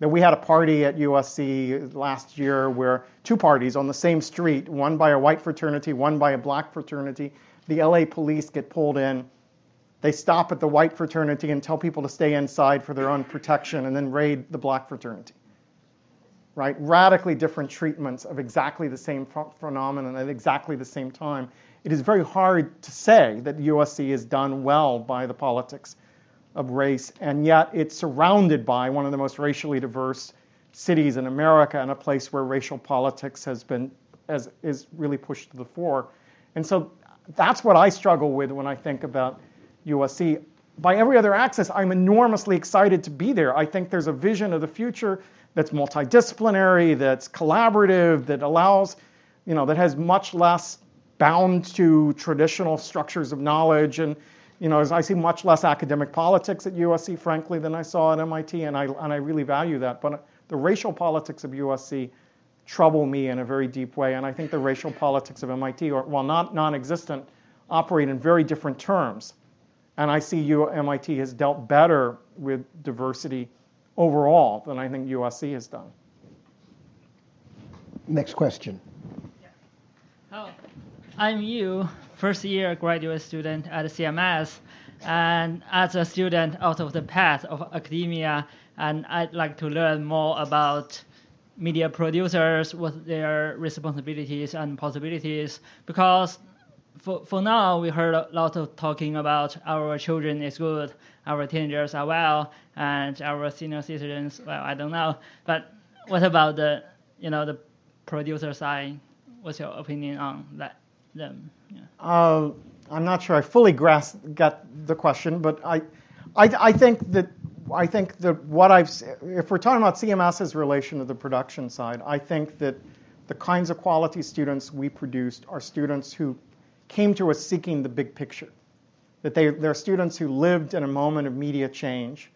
That we had a party at USC last year where two parties on the same street, one by a white fraternity, one by a black fraternity, the LA police get pulled in. They stop at the white fraternity and tell people to stay inside for their own protection and then raid the black fraternity. Right? Radically different treatments of exactly the same phenomenon at exactly the same time. It is very hard to say that USC is done well by the politics of race, and yet it's surrounded by one of the most racially diverse cities in America and a place where racial politics has been as is really pushed to the fore. And so that's what I struggle with when I think about USC. By every other axis, I'm enormously excited to be there. I think there's a vision of the future that's multidisciplinary, that's collaborative, that allows, you know, that has much less bound to traditional structures of knowledge and you know, I see much less academic politics at USC, frankly, than I saw at MIT, and I, and I really value that. But the racial politics of USC trouble me in a very deep way, and I think the racial politics of MIT, are, while not non-existent, operate in very different terms. And I see U- MIT has dealt better with diversity overall than I think USC has done. Next question. Oh, I'm you first year graduate student at CMS, and as a student out of the path of academia, and I'd like to learn more about media producers, what their responsibilities and possibilities, because for, for now we heard a lot of talking about our children is good, our teenagers are well, and our senior citizens, well, I don't know. But what about the, you know, the producer side? What's your opinion on that? Them? Yeah. Uh, I'm not sure I fully grasp got the question, but I, I, I think that I think that what I've if we're talking about CMS's relation to the production side, I think that the kinds of quality students we produced are students who came to us seeking the big picture. That they, they're students who lived in a moment of media change,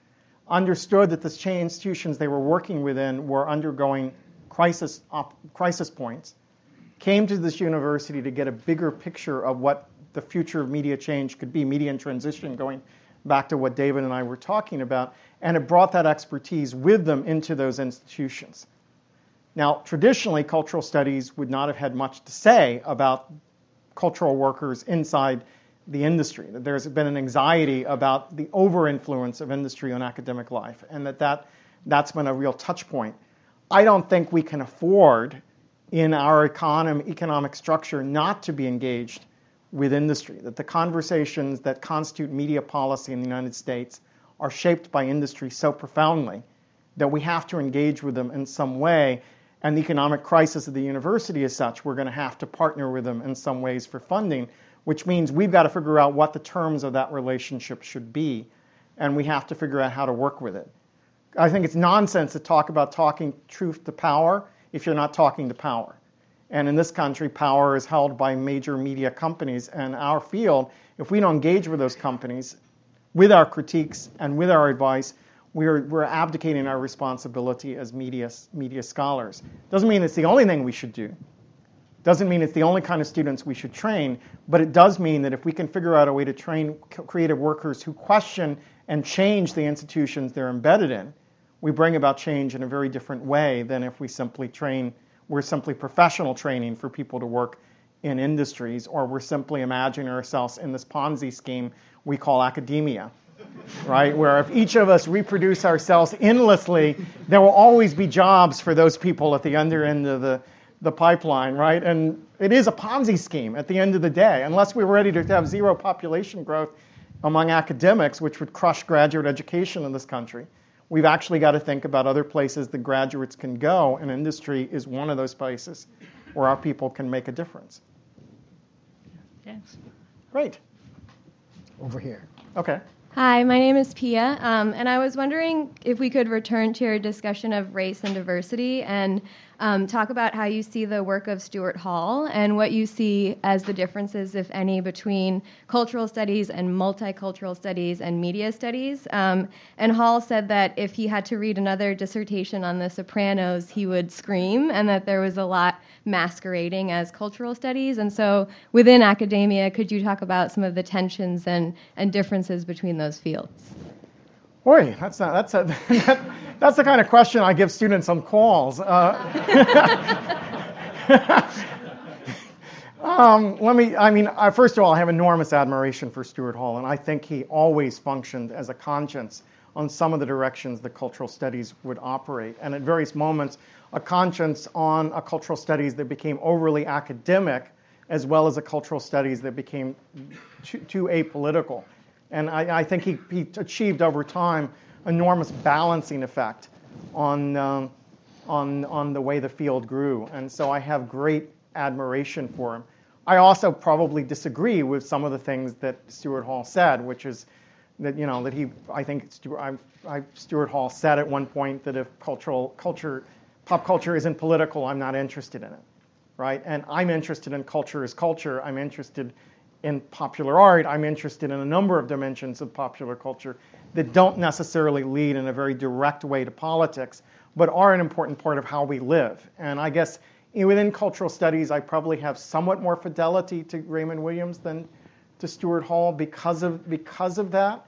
understood that the institutions they were working within were undergoing crisis, op- crisis points, came to this university to get a bigger picture of what the future of media change could be, media and transition, going back to what David and I were talking about, and it brought that expertise with them into those institutions. Now, traditionally, cultural studies would not have had much to say about cultural workers inside the industry, that there's been an anxiety about the over influence of industry on academic life, and that, that that's been a real touch point. I don't think we can afford in our economy, economic structure not to be engaged with industry, that the conversations that constitute media policy in the United States are shaped by industry so profoundly that we have to engage with them in some way. And the economic crisis of the university is such, we're going to have to partner with them in some ways for funding which means we've got to figure out what the terms of that relationship should be, and we have to figure out how to work with it. I think it's nonsense to talk about talking truth to power if you're not talking to power. And in this country, power is held by major media companies. And our field, if we don't engage with those companies with our critiques and with our advice, we're, we're abdicating our responsibility as media, media scholars. Doesn't mean it's the only thing we should do. Doesn't mean it's the only kind of students we should train, but it does mean that if we can figure out a way to train creative workers who question and change the institutions they're embedded in, we bring about change in a very different way than if we simply train, we're simply professional training for people to work in industries, or we're simply imagining ourselves in this Ponzi scheme we call academia. Right? Where if each of us reproduce ourselves endlessly, there will always be jobs for those people at the under end of the the pipeline, right? And it is a Ponzi scheme at the end of the day. Unless we're ready to have zero population growth among academics, which would crush graduate education in this country, we've actually got to think about other places the graduates can go, and industry is one of those places where our people can make a difference. Thanks. Great. Over here. Okay. Hi, my name is Pia, um, and I was wondering if we could return to your discussion of race and diversity and um, talk about how you see the work of Stuart Hall and what you see as the differences, if any, between cultural studies and multicultural studies and media studies. Um, and Hall said that if he had to read another dissertation on The Sopranos, he would scream, and that there was a lot masquerading as cultural studies. And so, within academia, could you talk about some of the tensions and, and differences between those fields? Boy, that's not, that's a, that, that's the kind of question I give students on calls. Uh, um, let me, I mean, uh, first of all, I have enormous admiration for Stuart Hall, and I think he always functioned as a conscience on some of the directions the cultural studies would operate. And at various moments, a conscience on a cultural studies that became overly academic, as well as a cultural studies that became too, too apolitical. And I, I think he, he, achieved over time enormous balancing effect on, um, on, on the way the field grew. And so I have great admiration for him. I also probably disagree with some of the things that Stuart Hall said, which is that you know that he I think I, I, Stuart Hall said at one point that if cultural culture pop culture isn't political, I'm not interested in it, right? And I'm interested in culture as culture. I'm interested in popular art, I'm interested in a number of dimensions of popular culture that don't necessarily lead in a very direct way to politics, but are an important part of how we live. And I guess within cultural studies, I probably have somewhat more fidelity to Raymond Williams than to Stuart Hall because of, because of that.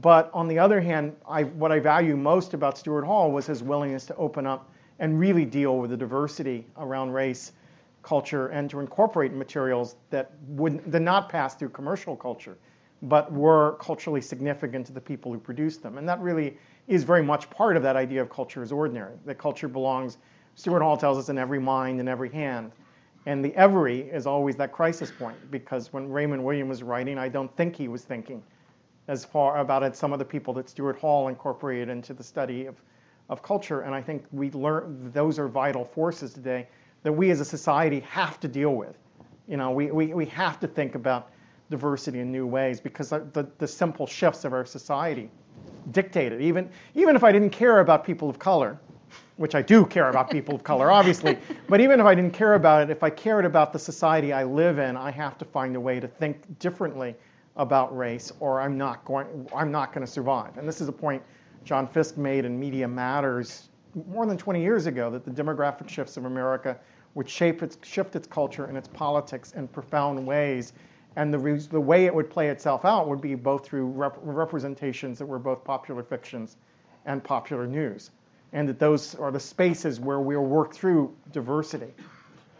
But on the other hand, I, what I value most about Stuart Hall was his willingness to open up and really deal with the diversity around race culture and to incorporate materials that would did not pass through commercial culture, but were culturally significant to the people who produced them. And that really is very much part of that idea of culture is ordinary. That culture belongs, Stuart Hall tells us, in every mind and every hand. And the every is always that crisis point because when Raymond Williams was writing, I don't think he was thinking as far about it, some of the people that Stuart Hall incorporated into the study of, of culture. And I think we learn those are vital forces today that we as a society have to deal with. You know, we, we, we have to think about diversity in new ways because the, the simple shifts of our society dictate it. Even, even if I didn't care about people of color, which I do care about people of color, obviously, but even if I didn't care about it, if I cared about the society I live in, I have to find a way to think differently about race or I'm not going, I'm not going to survive. And this is a point John Fiske made in Media Matters more than 20 years ago that the demographic shifts of America would shape its, shift its culture and its politics in profound ways. And the, re- the way it would play itself out would be both through rep- representations that were both popular fictions and popular news. And that those are the spaces where we'll work through diversity.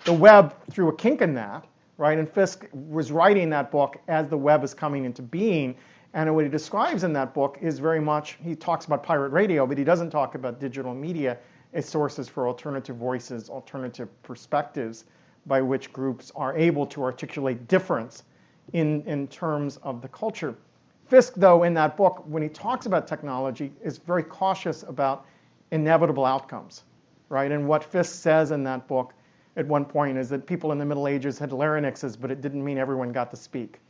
The web threw a kink in that, right? And Fiske was writing that book as the web is coming into being. And what he describes in that book is very much, he talks about pirate radio, but he doesn't talk about digital media as sources for alternative voices, alternative perspectives by which groups are able to articulate difference in, in terms of the culture. Fiske, though, in that book, when he talks about technology, is very cautious about inevitable outcomes, right? And what Fiske says in that book at one point is that people in the Middle Ages had larynxes, but it didn't mean everyone got to speak.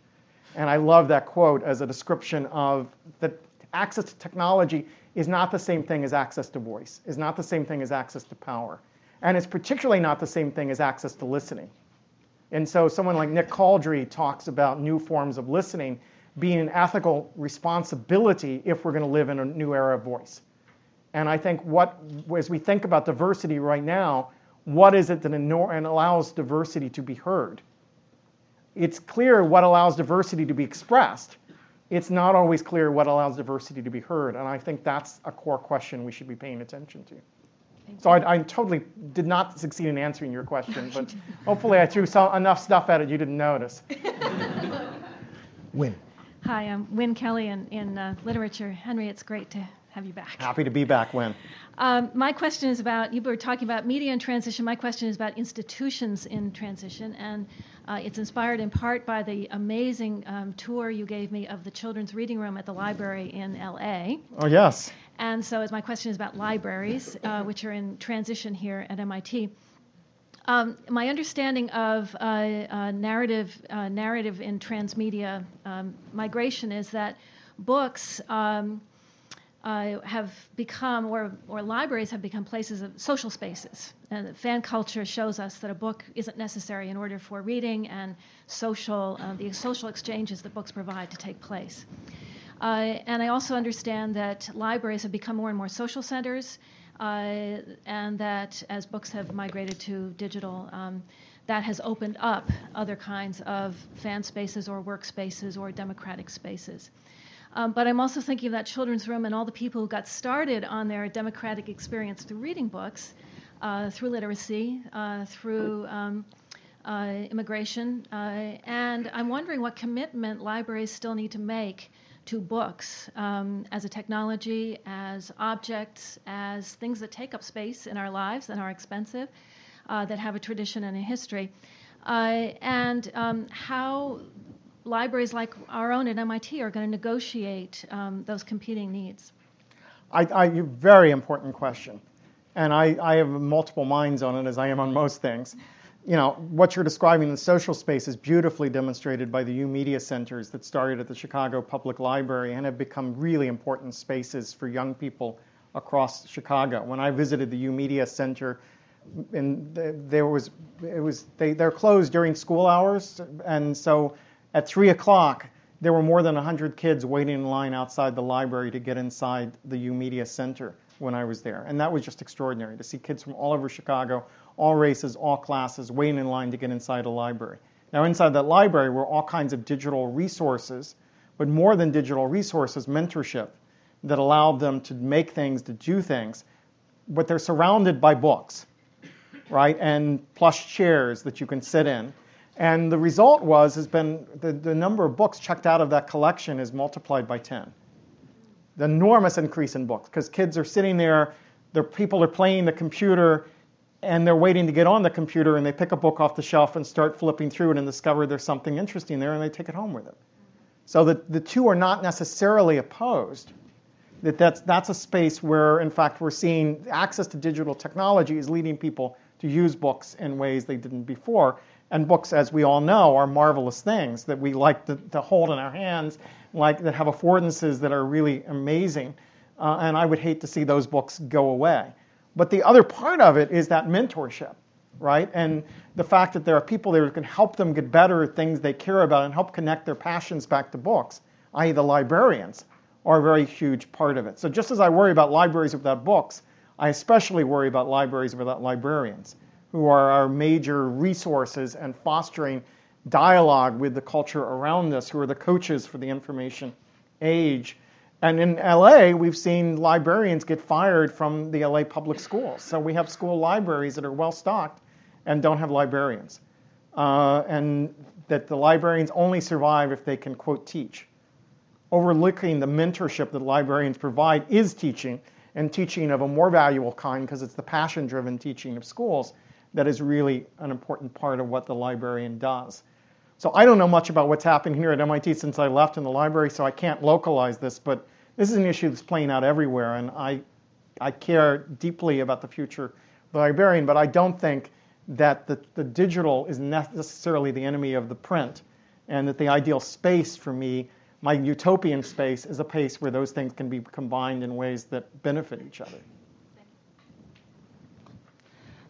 And I love that quote as a description of that access to technology is not the same thing as access to voice, is not the same thing as access to power. And it's particularly not the same thing as access to listening. And so someone like Nick Couldry talks about new forms of listening being an ethical responsibility if we're going to live in a new era of voice. And I think what, as we think about diversity right now, what is it that allows diversity to be heard? it's clear what allows diversity to be expressed. It's not always clear what allows diversity to be heard. And I think that's a core question we should be paying attention to. So I, I, totally did not succeed in answering your question, but hopefully I threw some, enough stuff at it you didn't notice. Wyn. Hi, I'm Wyn Kelley in, in uh, literature. Henry, it's great to have you back. Happy to be back, Wyn. Um, my question is about you were talking about media in transition. My question is about institutions in transition, and uh, it's inspired in part by the amazing um, tour you gave me of the children's reading room at the library in LA. Oh yes. And so, as my question is about libraries, uh, which are in transition here at MIT. Um, my understanding of uh, uh narrative uh, narrative in transmedia um, migration is that books um, uh, have become, or, or libraries have become places of social spaces. And fan culture shows us that a book isn't necessary in order for reading and social, uh, the social exchanges that books provide to take place. Uh, and I also understand that libraries have become more and more social centers, uh, and that as books have migrated to digital, um, that has opened up other kinds of fan spaces or workspaces or democratic spaces. Um, but I'm also thinking of that children's room and all the people who got started on their democratic experience through reading books, uh, through literacy, uh, through um, uh, immigration. Uh, and I'm wondering what commitment libraries still need to make to books um, as a technology, as objects, as things that take up space in our lives and are expensive, uh, that have a tradition and a history. Uh, and um, how libraries like our own at MIT are going to negotiate um, those competing needs? I, I, very important question. And I, I have multiple minds on it, as I am on most things. You know, what you're describing in the social space is beautifully demonstrated by the YOUmedia Centers that started at the Chicago Public Library and have become really important spaces for young people across Chicago. When I visited the YOUmedia Center, and there was, it was, they, they're closed during school hours, and so at 3 o'clock, there were more than 100 kids waiting in line outside the library to get inside the YOUmedia Center when I was there. And that was just extraordinary to see kids from all over Chicago, all races, all classes, waiting in line to get inside a library. Now, inside that library were all kinds of digital resources, but more than digital resources, mentorship that allowed them to make things, to do things. But they're surrounded by books, right? And plush chairs that you can sit in and the result was has been the, the number of books checked out of that collection is multiplied by 10. The enormous increase in books because kids are sitting there, their people are playing the computer, and they're waiting to get on the computer, and they pick a book off the shelf and start flipping through it and discover there's something interesting there, and they take it home with them. So the, the two are not necessarily opposed. That that's, that's a space where, in fact, we're seeing access to digital technology is leading people to use books in ways they didn't before. And books, as we all know, are marvelous things that we like to, to hold in our hands, like that have affordances that are really amazing. Uh, and I would hate to see those books go away. But the other part of it is that mentorship, right? And the fact that there are people there who can help them get better at things they care about and help connect their passions back to books, i.e., the librarians, are a very huge part of it. So just as I worry about libraries without books, I especially worry about libraries without librarians, who are our major resources and fostering dialogue with the culture around us, who are the coaches for the information age. And in LA, we've seen librarians get fired from the LA public schools. So we have school libraries that are well stocked and don't have librarians. Uh, and that the librarians only survive if they can, quote, teach. Overlooking the mentorship that librarians provide is teaching, and teaching of a more valuable kind because it's the passion driven teaching of schools that is really an important part of what the librarian does. So I don't know much about what's happening here at MIT since I left in the library, so I can't localize this, but this is an issue that's playing out everywhere, and I, I care deeply about the future of the librarian, but I don't think that the, the digital is necessarily the enemy of the print, and that the ideal space for me, my utopian space, is a place where those things can be combined in ways that benefit each other.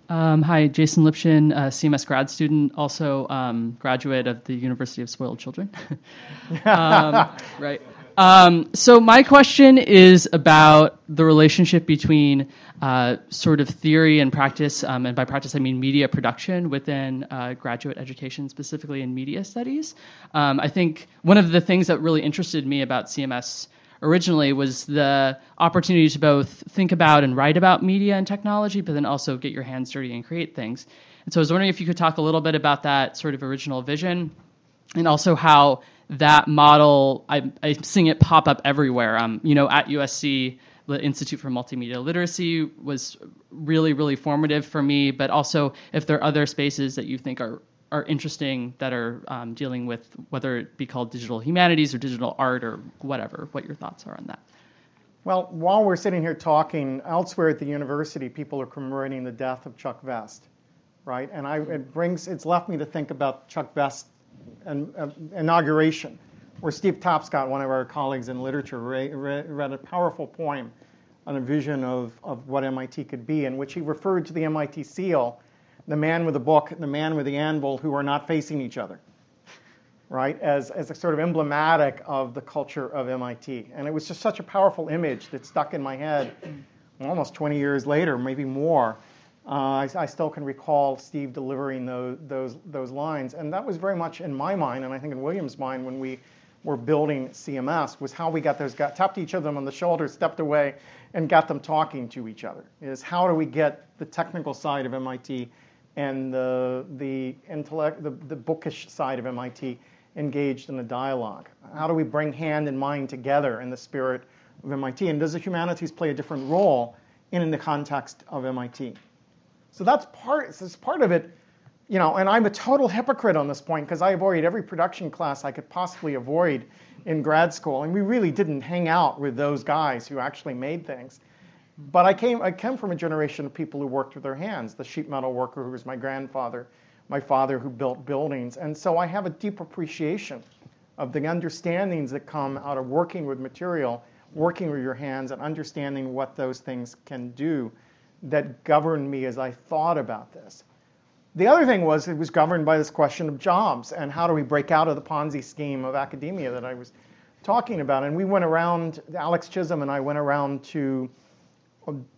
Um, hi, Jason Lipshin, CMS grad student, also um, graduate of the University of Spoiled Children. um, right. Um, so my question is about the relationship between uh, sort of theory and practice, um, and by practice I mean media production within uh, graduate education, specifically in media studies. Um, I think one of the things that really interested me about CMS originally was the opportunity to both think about and write about media and technology, but then also get your hands dirty and create things. And so I was wondering if you could talk a little bit about that sort of original vision and also how that model, I, I'm seeing it pop up everywhere. Um, you know, at USC, the Institute for Multimedia Literacy was really, really formative for me, but also if there are other spaces that you think are are interesting that are um, dealing with whether it be called digital humanities or digital art or whatever. What your thoughts are on that? Well, while we're sitting here talking, elsewhere at the university, people are commemorating the death of Chuck Vest, right? And I, it brings, it's left me to think about Chuck Vest an, uh, inauguration, where Steve Tapscott, one of our colleagues in literature, read, read a powerful poem on a vision of, of what MIT could be, in which he referred to the MIT seal the man with the book and the man with the anvil who are not facing each other, right? As, as a sort of emblematic of the culture of MIT. And it was just such a powerful image that stuck in my head almost 20 years later, maybe more. Uh, I, I, still can recall Steve delivering those, those, those lines. And that was very much in my mind, and I think in William's mind when we were building CMS, was how we got those, got, tapped each of them on the shoulder, stepped away, and got them talking to each other. Is how do we get the technical side of MIT and the, the, intellect, the, the bookish side of MIT engaged in a dialogue? How do we bring hand and mind together in the spirit of MIT? And does the humanities play a different role in, the context of MIT? So that's part, that's part of it. You know, and I'm a total hypocrite on this point because I avoided every production class I could possibly avoid in grad school. And we really didn't hang out with those guys who actually made things. But I came, I came from a generation of people who worked with their hands, the sheet metal worker who was my grandfather, my father who built buildings. And so I have a deep appreciation of the understandings that come out of working with material, working with your hands, and understanding what those things can do that governed me as I thought about this. The other thing was it was governed by this question of jobs and how do we break out of the Ponzi scheme of academia that I was talking about. And we went around, Alex Chisholm and I went around to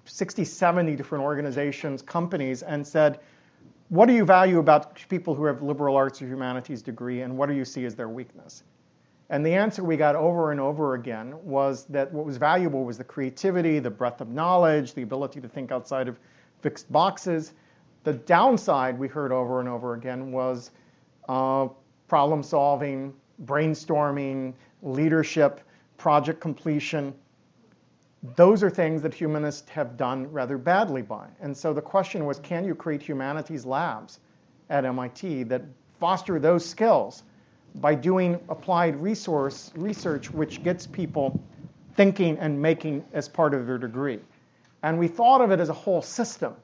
60, 70 different organizations, companies, and said, what do you value about people who have liberal arts or humanities degree, and what do you see as their weakness? And the answer we got over and over again was that what was valuable was the creativity, the breadth of knowledge, the ability to think outside of fixed boxes. The downside we heard over and over again was uh, problem solving, brainstorming, leadership, project completion, those are things that humanists have done rather badly by. And so the question was can you create humanities labs at MIT that foster those skills by doing applied resource research which gets people thinking and making as part of their degree? And we thought of it as a whole system,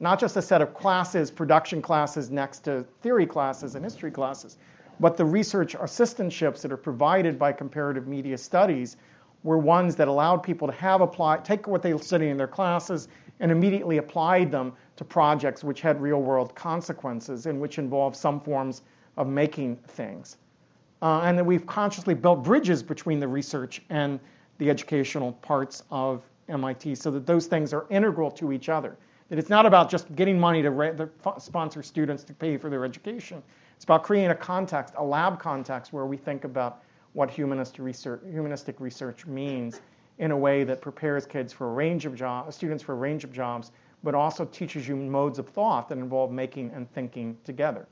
not just a set of classes, production classes next to theory classes and history classes, but the research assistantships that are provided by comparative media studies were ones that allowed people to have apply, take what they studied in their classes and immediately applied them to projects which had real world consequences and which involved some forms of making things. Uh, and that we've consciously built bridges between the research and the educational parts of MIT so that those things are integral to each other. That it's not about just getting money to re- sponsor students to pay for their education. It's about creating a context, a lab context, where we think about what humanistic research, humanistic research means in a way that prepares kids for a range of jobs, students for a range of jobs, but also teaches you modes of thought that involve making and thinking together.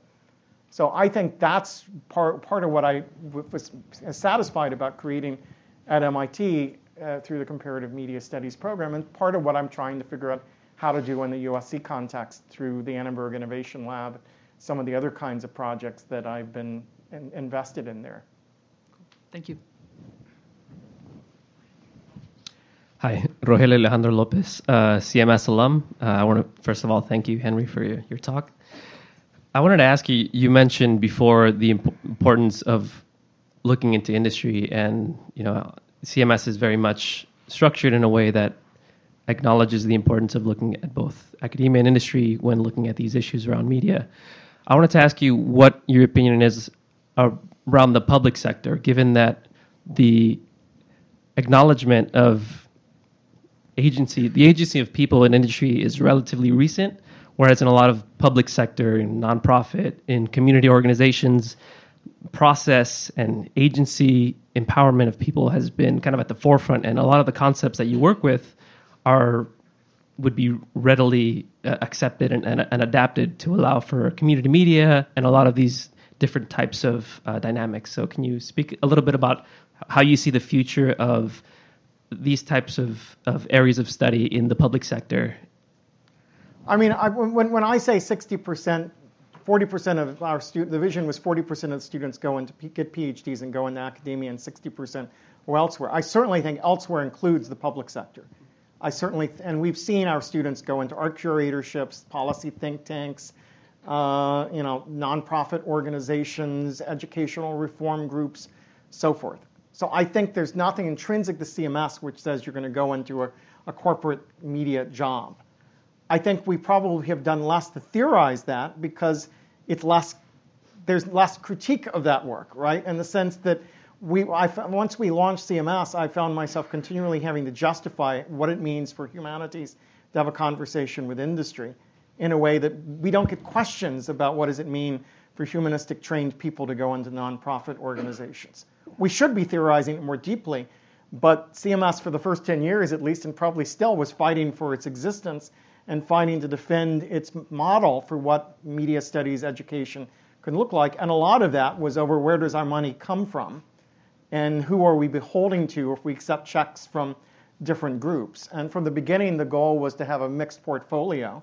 So I think that's part, part of what I was satisfied about creating at MIT uh, through the Comparative Media Studies program, and part of what I'm trying to figure out how to do in the USC context through the Annenberg Innovation Lab, some of the other kinds of projects that I've been in, invested in there. Thank you. Hi, Rogel Alejandro Lopez, uh, CMS alum. Uh, I want to first of all thank you, Henry, for your, your talk. I wanted to ask you. You mentioned before the imp- importance of looking into industry, and you know, CMS is very much structured in a way that acknowledges the importance of looking at both academia and industry when looking at these issues around media. I wanted to ask you what your opinion is around the public sector, given that the acknowledgement of agency, the agency of people in industry is relatively recent, whereas in a lot of public sector, nonprofit, in community organizations, process and agency empowerment of people has been kind of at the forefront, and a lot of the concepts that you work with are would be readily uh, accepted and, and, and, adapted to allow for community media and a lot of these different types of uh, dynamics. So, can you speak a little bit about how you see the future of these types of, of areas of study in the public sector? I mean, I, when, when I say 60%, 40% of our student, the vision was 40% of the students go into get PhDs and go into academia, and 60% or elsewhere. I certainly think elsewhere includes the public sector. I certainly, and we've seen our students go into art curatorships, policy think tanks, uh, you know, nonprofit organizations, educational reform groups, so forth. So I think there's nothing intrinsic to CMS which says you're going to go into a, a corporate media job. I think we probably have done less to theorize that because it's less, there's less critique of that work, right? In the sense that we, I, once we launched CMS, I found myself continually having to justify what it means for humanities to have a conversation with industry in a way that we don't get questions about what does it mean for humanistic trained people to go into nonprofit organizations we should be theorizing it more deeply. But CMS, for the first 10 years at least, and probably still, was fighting for its existence and fighting to defend its model for what media studies education can look like. And a lot of that was over where does our money come from and who are we beholding to if we accept checks from different groups. And from the beginning, the goal was to have a mixed portfolio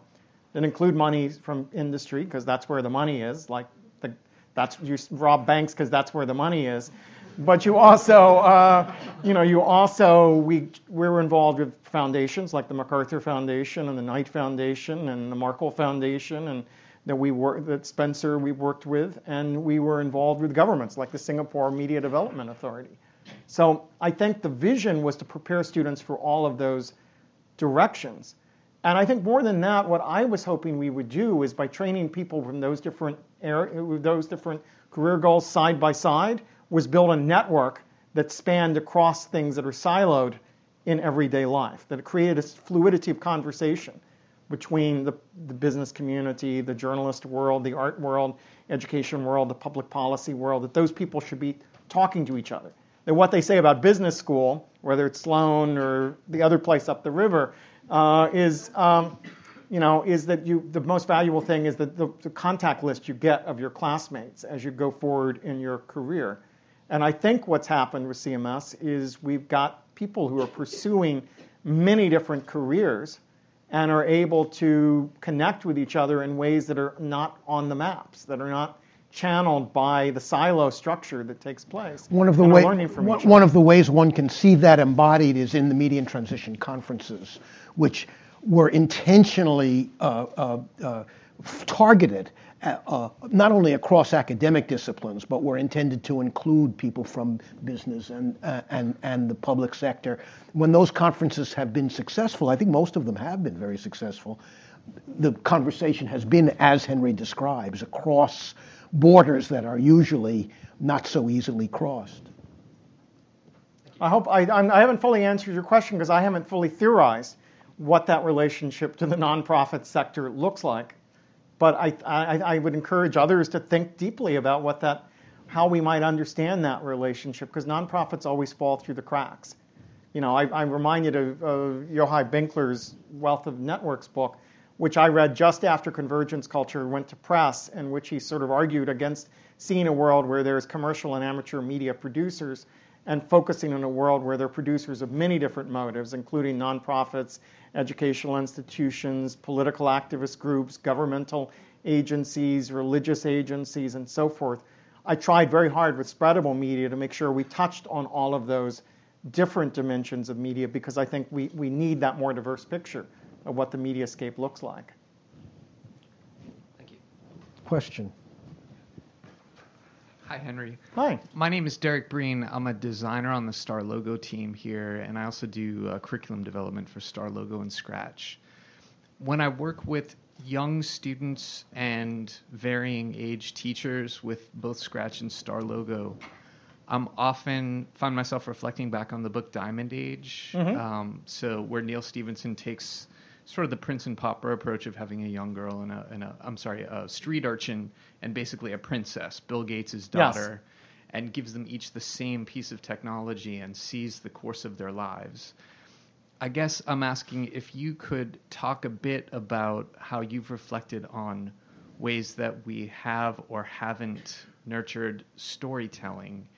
that include money from industry, because that's where the money is, like the, that's you rob banks because that's where the money is but you also, uh, you know, you also we we were involved with foundations like the MacArthur Foundation and the Knight Foundation and the Markle Foundation, and that we work that Spencer we worked with, and we were involved with governments like the Singapore Media Development Authority. So I think the vision was to prepare students for all of those directions. And I think more than that, what I was hoping we would do is by training people from those different those different career goals side by side, was build a network that spanned across things that are siloed in everyday life, that created a fluidity of conversation between the, the business community, the journalist world, the art world, education world, the public policy world, that those people should be talking to each other. That what they say about business school, whether it's Sloan or the other place up the river, uh, is, um, you know, is that you, the most valuable thing is that the, the contact list you get of your classmates as you go forward in your career. And I think what's happened with CMS is we've got people who are pursuing many different careers and are able to connect with each other in ways that are not on the maps, that are not channeled by the silo structure that takes place. One of the, way, one, one of the ways one can see that embodied is in the Media in Transition conferences, which were intentionally uh, uh, uh, targeted uh, not only across academic disciplines, but were intended to include people from business and, uh, and, and the public sector. When those conferences have been successful, I think most of them have been very successful, the conversation has been, as Henry describes, across borders that are usually not so easily crossed. I hope I, I haven't fully answered your question because I haven't fully theorized what that relationship to the nonprofit sector looks like. But I, I, I would encourage others to think deeply about what that, how we might understand that relationship because nonprofits always fall through the cracks. You know, I, I'm reminded of, of Yochai Benkler's Wealth of Networks book, which I read just after Convergence Culture went to press, in which he sort of argued against seeing a world where there's commercial and amateur media producers and focusing on a world where there are producers of many different motives, including nonprofits, educational institutions, political activist groups, governmental agencies, religious agencies, and so forth. I tried very hard with spreadable media to make sure we touched on all of those different dimensions of media because I think we, we need that more diverse picture of what the mediascape looks like. Thank you. Question. Hi, Henry. Hi. My name is Derek Breen. I'm a designer on the Star Logo team here, and I also do uh, curriculum development for Star Logo and Scratch. When I work with young students and varying age teachers with both Scratch and Star Logo, I'm often find myself reflecting back on the book Diamond Age. Mhm. Um, so where Neal Stephenson takes sort of the Prince and Pauper approach of having a young girl and a, and a I'm sorry, a street urchin and basically a princess, Bill Gates' Yes. daughter, and gives them each the same piece of technology and sees the course of their lives. I guess I'm asking if you could talk a bit about how you've reflected on ways that we have or haven't nurtured storytelling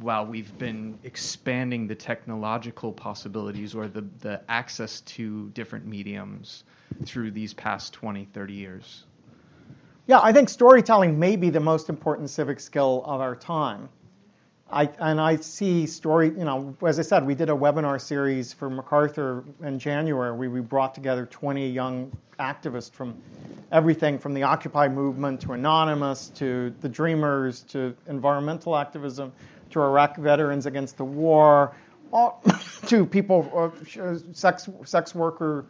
while we've been expanding the technological possibilities or the, the access to different mediums through these past 20, 30 years. Yeah, I think storytelling may be the most important civic skill of our time. I, and I see story, you know, as I said, we did a webinar series for MacArthur in January where we brought together 20 young activists from everything from the Occupy movement to Anonymous to the Dreamers to environmental activism to Iraq veterans against the war, all, to people, uh, sex, sex worker,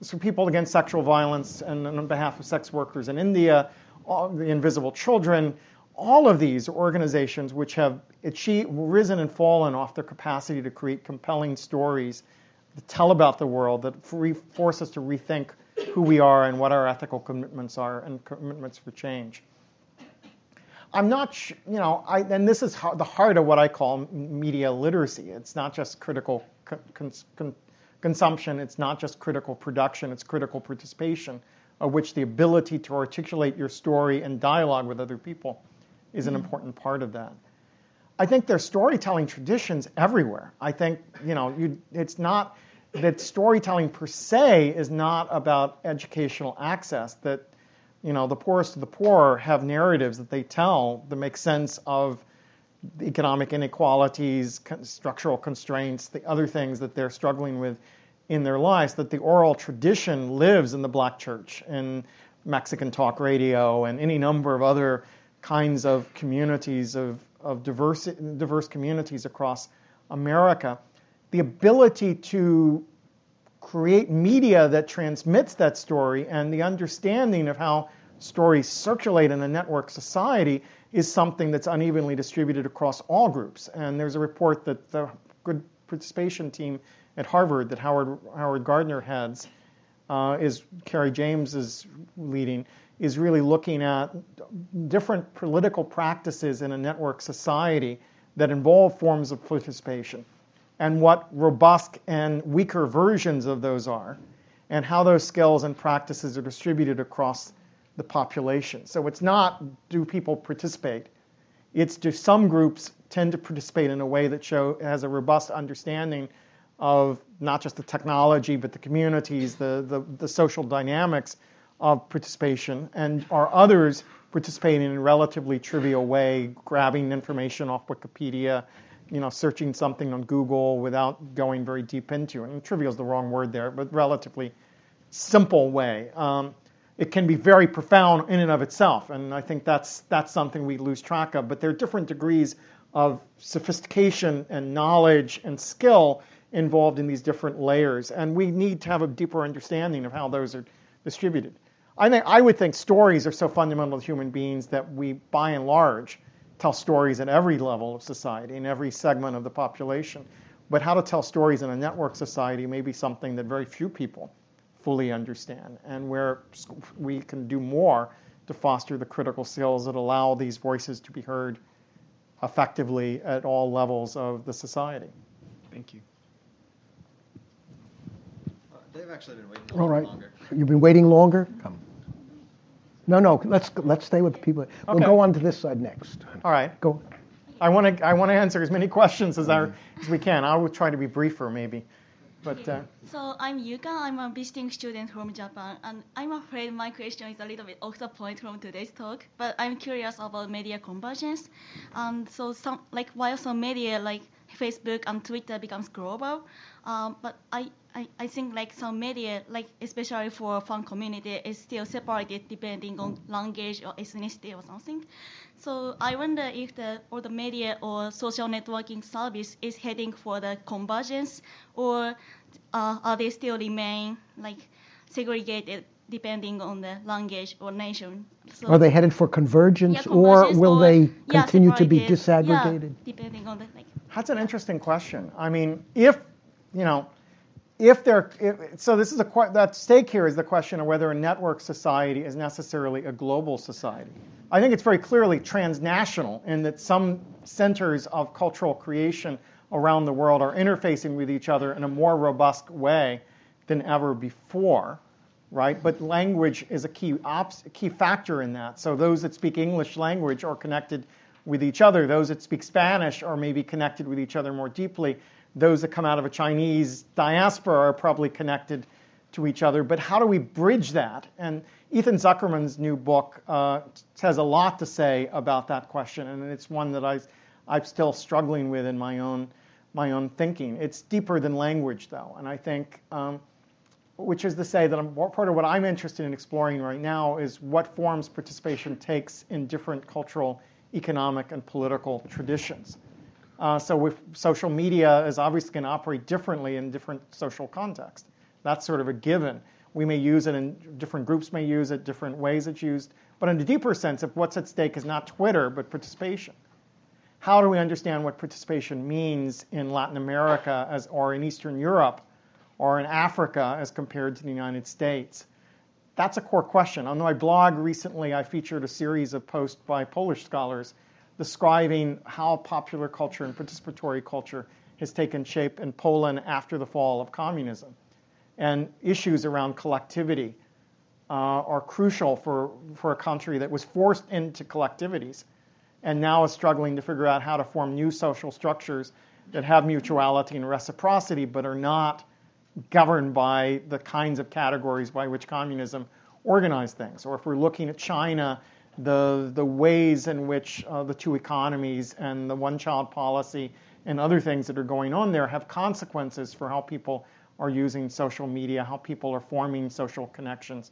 so people against sexual violence and on behalf of sex workers in India, all the Invisible Children, all of these organizations which have achieved, risen and fallen off their capacity to create compelling stories that tell about the world, that force us to rethink who we are and what our ethical commitments are and commitments for change. I'm not, sh- you know, I, and this is the heart of what I call m- media literacy. It's not just critical con- cons- con- consumption, it's not just critical production, it's critical participation, of which the ability to articulate your story and dialogue with other people is an mm-hmm. important part of that. I think there's storytelling traditions everywhere. I think, you know, you, it's not that storytelling per se is not about educational access, that you know, the poorest of the poor have narratives that they tell that make sense of economic inequalities, structural constraints, the other things that they're struggling with in their lives, that the oral tradition lives in the black church and Mexican talk radio and any number of other kinds of communities of, of diverse, diverse communities across America. The ability to create media that transmits that story and the understanding of how stories circulate in a network society is something that's unevenly distributed across all groups. And there's a report that the good participation team at Harvard that Howard, Howard Gardner heads uh, is Carrie James is leading is really looking at different political practices in a network society that involve forms of participation and what robust and weaker versions of those are, and how those skills and practices are distributed across the population. So it's not do people participate, it's do some groups tend to participate in a way that show has a robust understanding of not just the technology but the communities, the, the, the social dynamics of participation, and are others participating in a relatively trivial way, grabbing information off Wikipedia, you know, searching something on Google without going very deep into it. And trivial is the wrong word there, but relatively simple way. Um, it can be very profound in and of itself, and I think that's that's something we lose track of. But there are different degrees of sophistication and knowledge and skill involved in these different layers, and we need to have a deeper understanding of how those are distributed. I think I would think stories are so fundamental to human beings that we, by and large, tell stories at every level of society, in every segment of the population. But how to tell stories in a network society may be something that very few people fully understand, and where we can do more to foster the critical skills that allow these voices to be heard effectively at all levels of the society. Thank you. Uh, They've actually been waiting All right. longer. You've been waiting longer? Come. No, no, let's, let's stay with the people. We'll Okay. go on to this side next. All right. Go. I want to I want to answer as many questions as, I, as we can. I will try to be briefer, maybe. But uh, So I'm Yuka. I'm a visiting student from Japan, and I'm afraid my question is a little bit off the point from today's talk. But I'm curious about media convergence. And so some like while some media like Facebook and Twitter becomes global, um, but I, I, I think like some media like especially for fan community is still separated depending on language or ethnicity or something. So I wonder if the or the media or social networking service is heading for the convergence, or uh, are they still remain like segregated depending on the language or nation? So, Are they headed for convergence, Yeah, or will or- they yeah, continue to be separated. Yeah, disaggregated? depending on the like. That's an interesting question. I mean, if you know, if there, so this is a that stake here is the question of whether a network society is necessarily a global society. I think it's very clearly transnational in that some centers of cultural creation around the world are interfacing with each other in a more robust way than ever before, right? But language is a key ops, a key factor in that. So those that speak English language are connected with each other. Those that speak Spanish are maybe connected with each other more deeply. Those that come out of a Chinese diaspora are probably connected to each other. But how do we bridge that? And Ethan Zuckerman's new book uh, has a lot to say about that question, and it's one that I, I'm still struggling with in my own my own thinking. It's deeper than language, though, and I think. Um, which is to say that I'm, part of what I'm interested in exploring right now is what forms participation takes in different cultural, economic, and political traditions. Uh, so, with social media is obviously going to operate differently in different social contexts. That's sort of a given. We may use it, and different groups may use it, different ways it's used. But in a deeper sense, if what's at stake is not Twitter but participation, how do we understand what participation means in Latin America as, or in Eastern Europe or in Africa as compared to the United States? That's a core question. On my blog recently, I featured a series of posts by Polish scholars describing how popular culture and participatory culture has taken shape in Poland after the fall of communism. And issues around collectivity uh, are crucial for, for a country that was forced into collectivities and now is struggling to figure out how to form new social structures that have mutuality and reciprocity but are not governed by the kinds of categories by which communism organized things. Or if we're looking at China, the, the ways in which uh, the two economies and the one child policy and other things that are going on there have consequences for how people are using social media, how people are forming social connections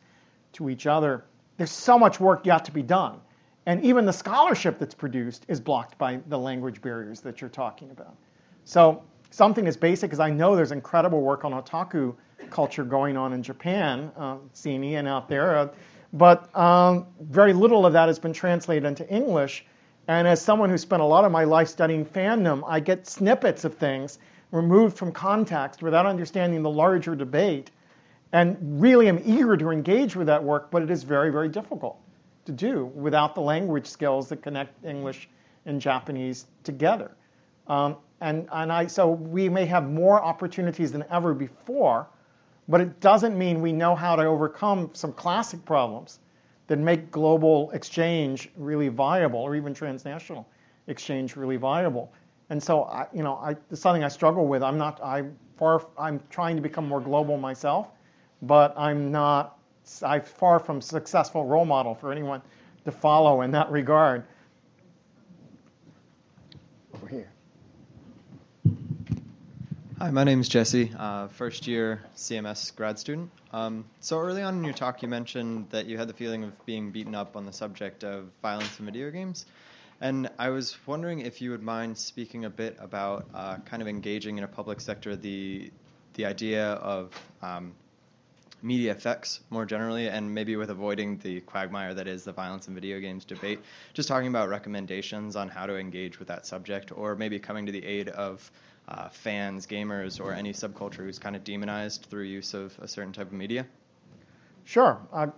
to each other. There's so much work yet to be done. And even the scholarship that's produced is blocked by the language barriers that you're talking about. So, something as basic as I know there's incredible work on otaku culture going on in Japan, uh, Ian out there, uh, but um, very little of that has been translated into English. And as someone who spent a lot of my life studying fandom, I get snippets of things removed from context without understanding the larger debate. And really am eager to engage with that work, but it is very, very difficult to do without the language skills that connect English and Japanese together. Um, and, and I, so we may have more opportunities than ever before, but it doesn't mean we know how to overcome some classic problems that make global exchange really viable or even transnational exchange really viable. And so, I, you know, I, it's something I struggle with. I'm not, I far, I'm trying to become more global myself, but I'm not, I'm far from successful role model for anyone to follow in that regard. Over here. Hi, my name is Jesse, uh, first year CMS grad student. Um, so early on in your talk, you mentioned that you had the feeling of being beaten up on the subject of violence in video games. And I was wondering if you would mind speaking a bit about uh, kind of engaging in a public sector the the idea of um, media effects more generally, and maybe with avoiding the quagmire that is the violence in video games debate, just talking about recommendations on how to engage with that subject, or maybe coming to the aid of uh, fans, gamers, or any subculture who's kind of demonized through use of a certain type of media? Sure. Uh,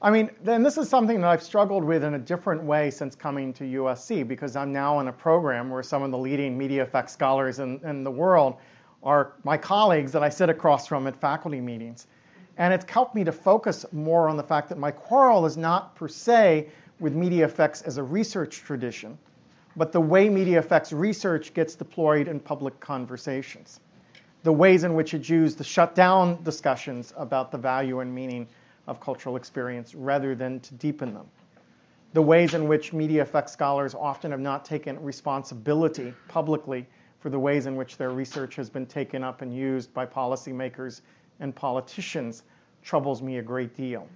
I mean, then this is something that I've struggled with in a different way since coming to USC because I'm now in a program where some of the leading media effects scholars in, in the world are my colleagues that I sit across from at faculty meetings. And it's helped me to focus more on the fact that my quarrel is not per se with media effects as a research tradition, but the way media effects research gets deployed in public conversations, the ways in which it's used to shut down discussions about the value and meaning of cultural experience rather than to deepen them, the ways in which media effects scholars often have not taken responsibility publicly for the ways in which their research has been taken up and used by policymakers and politicians troubles me a great deal.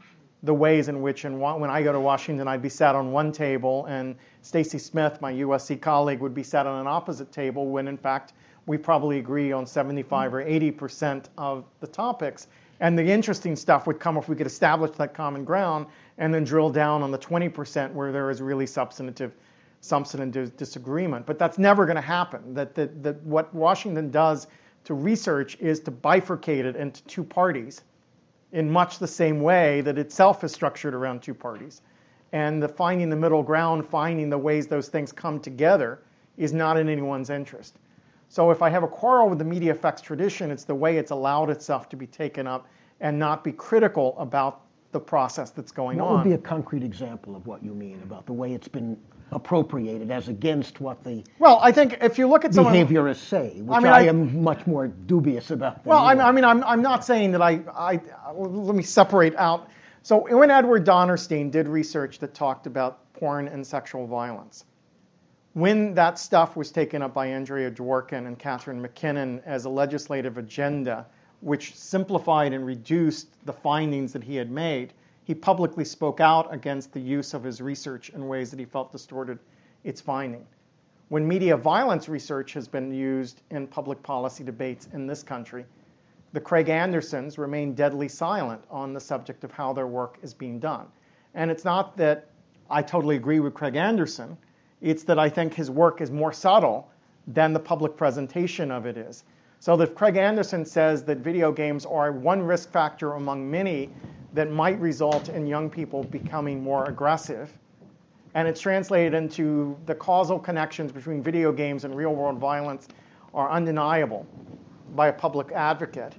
The ways in which, in, when I go to Washington, I'd be sat on one table, and Stacy Smith, my USC colleague, would be sat on an opposite table, when in fact we probably agree on 75 or 80 percent of the topics. And the interesting stuff would come if we could establish that common ground and then drill down on the 20 percent where there is really substantive, substantive disagreement. But that's never going to happen. That, that, that what Washington does to research is to bifurcate it into two parties in much the same way that itself is structured around two parties. And the finding the middle ground, finding the ways those things come together, is not in anyone's interest. So if I have a quarrel with the media effects tradition, it's the way it's allowed itself to be taken up and not be critical about the process that's going what on. What would be a concrete example of what you mean about the way it's been appropriated as against what the well, I think if you look at behaviorists say, which I, mean, I, I, am much more dubious about. Well, I mean, I mean, I'm, I'm not saying that I, I let me separate out. So when Edward Donnerstein did research that talked about porn and sexual violence, when that stuff was taken up by Andrea Dworkin and Catharine MacKinnon as a legislative agenda, which simplified and reduced the findings that he had made, he publicly spoke out against the use of his research in ways that he felt distorted its finding. When media violence research has been used in public policy debates in this country, the Craig Andersons remain deadly silent on the subject of how their work is being done. And it's not that I totally agree with Craig Anderson, it's that I think his work is more subtle than the public presentation of it is. So if Craig Anderson says that video games are one risk factor among many that might result in young people becoming more aggressive. And it's translated into the causal connections between video games and real world violence are undeniable by a public advocate.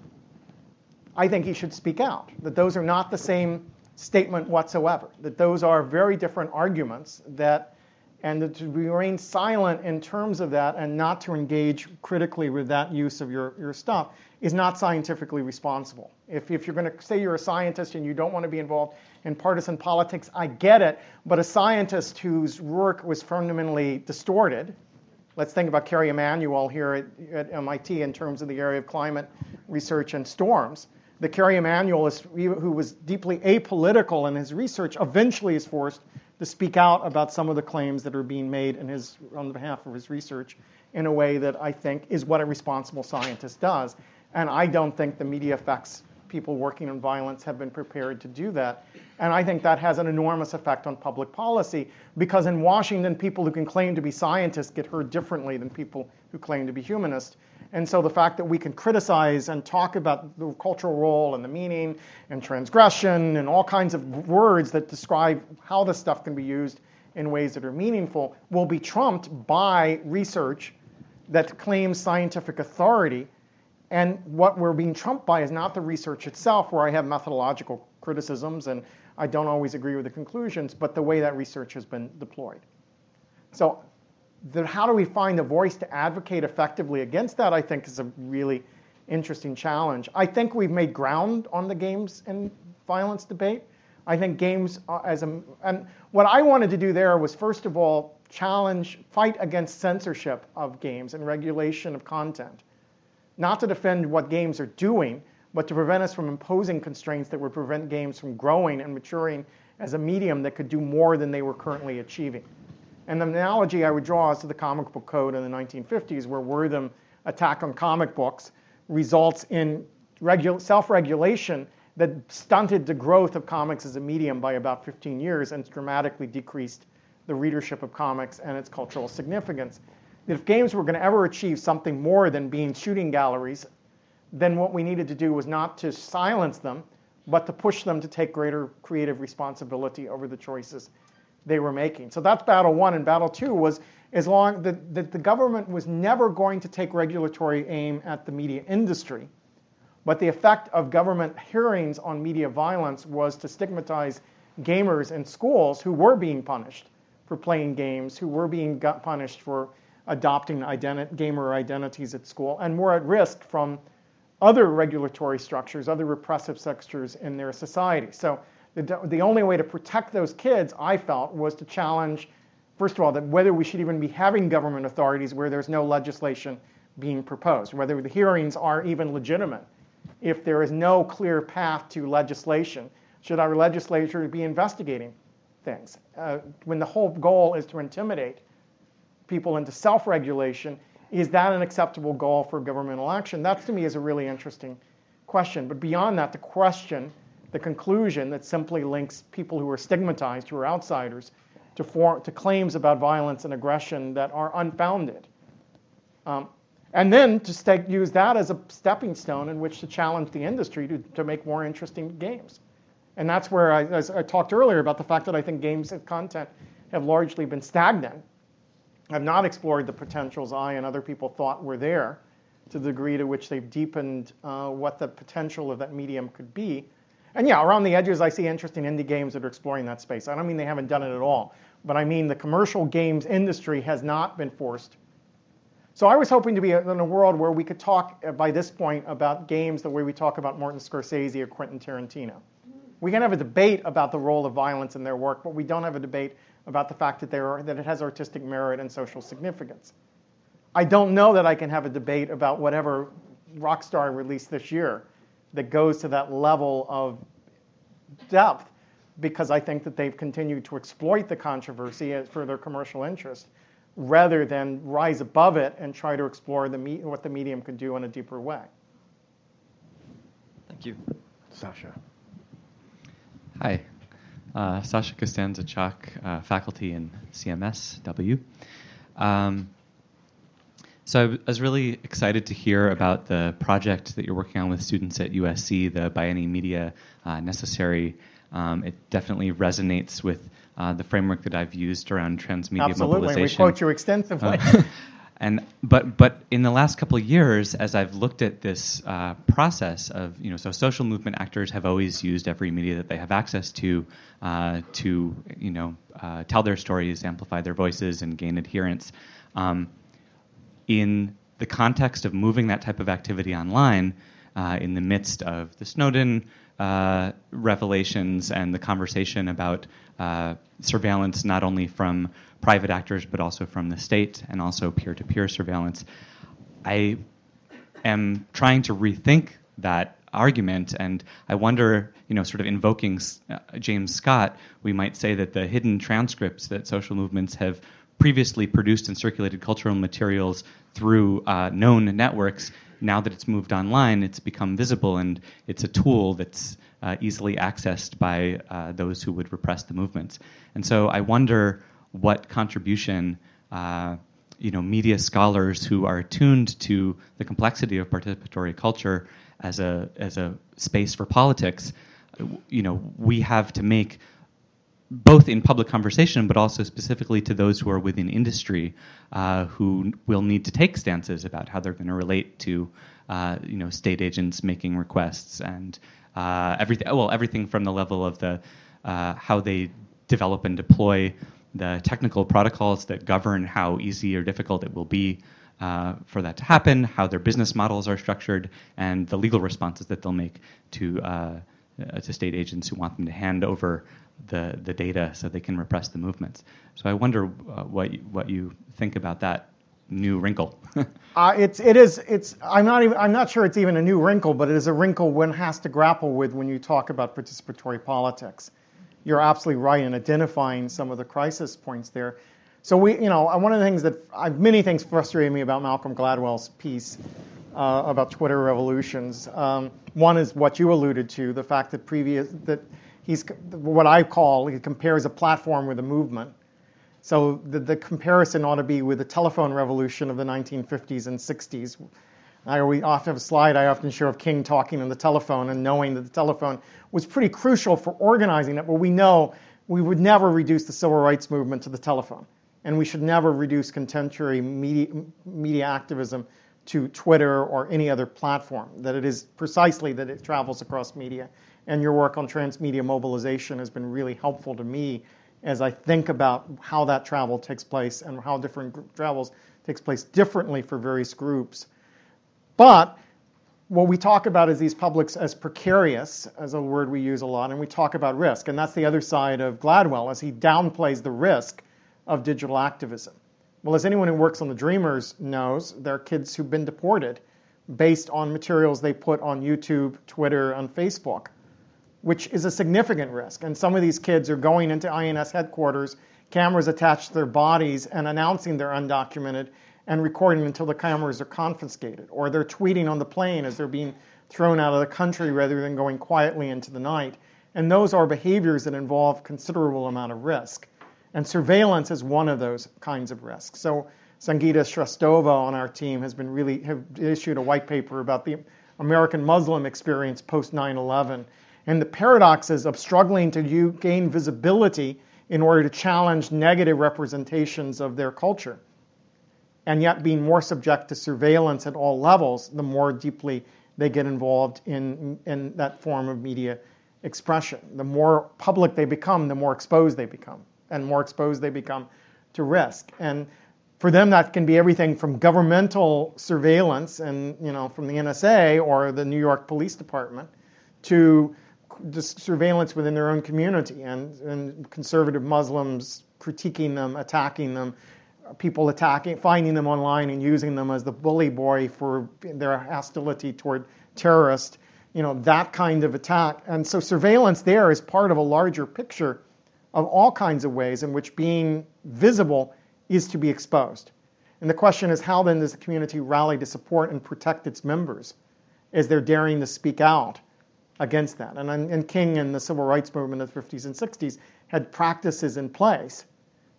I think he should speak out, that those are not the same statement whatsoever, that those are very different arguments that and to remain silent in terms of that and not to engage critically with that use of your, your stuff is not scientifically responsible. If, if you're going to say you're a scientist and you don't want to be involved in partisan politics, I get it, but a scientist whose work was fundamentally distorted, let's think about Kerry Emanuel here at, at MIT in terms of the area of climate research and storms. The Kerry Emanuel, is, who was deeply apolitical in his research, eventually is forced to speak out about some of the claims that are being made in his, on behalf of his research in a way that I think is what a responsible scientist does. And I don't think the media effects people working on violence have been prepared to do that. And I think that has an enormous effect on public policy because in Washington, people who can claim to be scientists get heard differently than people who claim to be humanists. And so the fact that we can criticize and talk about the cultural role and the meaning and transgression and all kinds of words that describe how this stuff can be used in ways that are meaningful will be trumped by research that claims scientific authority. And what we're being trumped by is not the research itself, where I have methodological criticisms and I don't always agree with the conclusions, but the way that research has been deployed. So the, how do we find a voice to advocate effectively against that, I think is a really interesting challenge. I think we've made ground on the games and violence debate. I think games uh, as a, and what I wanted to do there was first of all challenge, fight against censorship of games and regulation of content. Not to defend what games are doing, but to prevent us from imposing constraints that would prevent games from growing and maturing as a medium that could do more than they were currently achieving. And the analogy I would draw is to the comic book code in the 1950s, where Wertham attack on comic books results in self regulation that stunted the growth of comics as a medium by about 15 years and dramatically decreased the readership of comics and its cultural significance. That if games were going to ever achieve something more than being shooting galleries, then what we needed to do was not to silence them, but to push them to take greater creative responsibility over the choices they were making. So that's battle one. And battle two was as long that, the government was never going to take regulatory aim at the media industry. But the effect of government hearings on media violence was to stigmatize gamers in schools who were being punished for playing games, who were being punished for adopting identi- gamer identities at school, and more at risk from other regulatory structures, other repressive structures in their society. So the, the only way to protect those kids, I felt, was to challenge, first of all, that whether we should even be having government authorities where there's no legislation being proposed, whether the hearings are even legitimate. If there is no clear path to legislation, should our legislature be investigating things? Uh, when the whole goal is to intimidate people into self regulation, is that an acceptable goal for governmental action? That to me is a really interesting question. But beyond that, the question the conclusion that simply links people who are stigmatized, who are outsiders, to, form, to claims about violence and aggression that are unfounded. Um, and then to use that as a stepping stone in which to challenge the industry to, to make more interesting games. And that's where I, I talked earlier about the fact that I think games and content have largely been stagnant, have not explored the potentials I and other people thought were there to the degree to which they've deepened uh, what the potential of that medium could be. And yeah, around the edges, I see interesting indie games that are exploring that space. I don't mean they haven't done it at all, but I mean the commercial games industry has not been forced. So I was hoping to be in a world where we could talk uh, by this point about games the way we talk about Martin Scorsese or Quentin Tarantino. We can have a debate about the role of violence in their work, but we don't have a debate about the fact that, are, that it has artistic merit and social significance. I don't know that I can have a debate about whatever Rockstar released this year that goes to that level of depth because I think that they've continued to exploit the controversy for their commercial interest rather than rise above it and try to explore the me- what the medium could do in a deeper way. Thank you. Sasha. Hi. Uh, Sasha Costanza Chock, uh, faculty in CMSW. Um, so I was really excited to hear about the project that you're working on with students at USC, the By Any Media uh, Necessary. Um, it definitely resonates with uh, the framework that I've used around transmedia Absolutely. mobilization. we quote you extensively. And but but in the last couple of years, as I've looked at this uh, process of you know, so social movement actors have always used every media that they have access to uh, to you know uh, tell their stories, amplify their voices, and gain adherence. Um, in the context of moving that type of activity online, uh, in the midst of the Snowden uh, revelations and the conversation about uh, surveillance, not only from private actors but also from the state and also peer-to-peer surveillance, I am trying to rethink that argument, and I wonder, you know, sort of invoking uh, James Scott, we might say that the hidden transcripts that social movements have previously produced and circulated cultural materials through uh, known networks, now that it's moved online, it's become visible and it's a tool that's uh, easily accessed by uh, those who would repress the movements. And so I wonder what contribution uh, you know, media scholars who are attuned to the complexity of participatory culture as a, as a space for politics, you know, we have to make both in public conversation, but also specifically to those who are within industry, uh, who will need to take stances about how they're going to relate to, uh, you know, state agents making requests and uh, everything. Well, everything from the level of the uh, how they develop and deploy the technical protocols that govern how easy or difficult it will be uh, for that to happen, how their business models are structured, and the legal responses that they'll make to uh, to state agents who want them to hand over the, the data so they can repress the movements. So I wonder uh, what, you, what you think about that new wrinkle. uh, it's, it is, it's, I'm, not even, I'm not sure it's even a new wrinkle, but it is a wrinkle one has to grapple with when you talk about participatory politics. You're absolutely right in identifying some of the crisis points there. So we, you know, one of the things that I've, many things frustrated me about Malcolm Gladwell's piece uh, about Twitter revolutions. Um, one is what you alluded to, the fact that previous that he's what I call he compares a platform with a movement. So the, the comparison ought to be with the telephone revolution of the 1950s and 60s. I we often have a slide I often show of King talking on the telephone and knowing that the telephone was pretty crucial for organizing it. But we know we would never reduce the civil rights movement to the telephone, and we should never reduce contemporary media, media activism to Twitter or any other platform. That it is precisely that it travels across media. And your work on transmedia mobilization has been really helpful to me as I think about how that travel takes place and how different travels takes place differently for various groups. But what we talk about is these publics as precarious, as a word we use a lot, and we talk about risk. And that's the other side of Gladwell, as he downplays the risk of digital activism. Well, as anyone who works on the Dreamers knows, there are kids who've been deported based on materials they put on YouTube, Twitter, and Facebook which is a significant risk. And some of these kids are going into INS headquarters, cameras attached to their bodies, and announcing they're undocumented and recording until the cameras are confiscated. Or they're tweeting on the plane as they're being thrown out of the country rather than going quietly into the night. And those are behaviors that involve considerable amount of risk. And surveillance is one of those kinds of risks. So Sangita Shresthova on our team has been really have issued a white paper about the American Muslim experience post 9/11 and the paradoxes of struggling to gain visibility in order to challenge negative representations of their culture, and yet being more subject to surveillance at all levels, the more deeply they get involved in, in that form of media expression. The more public they become, the more exposed they become, and more exposed they become to risk. And for them, that can be everything from governmental surveillance and, you know, from the NSA or the New York Police Department to surveillance within their own community and, and conservative Muslims critiquing them, attacking them, people attacking, finding them online and using them as the bully boy for their hostility toward terrorists, you know, that kind of attack. And so surveillance there is part of a larger picture of all kinds of ways in which being visible is to be exposed. And the question is how then does the community rally to support and protect its members as they're daring to speak out against that. And, and King and the civil rights movement of the 50s and 60s had practices in place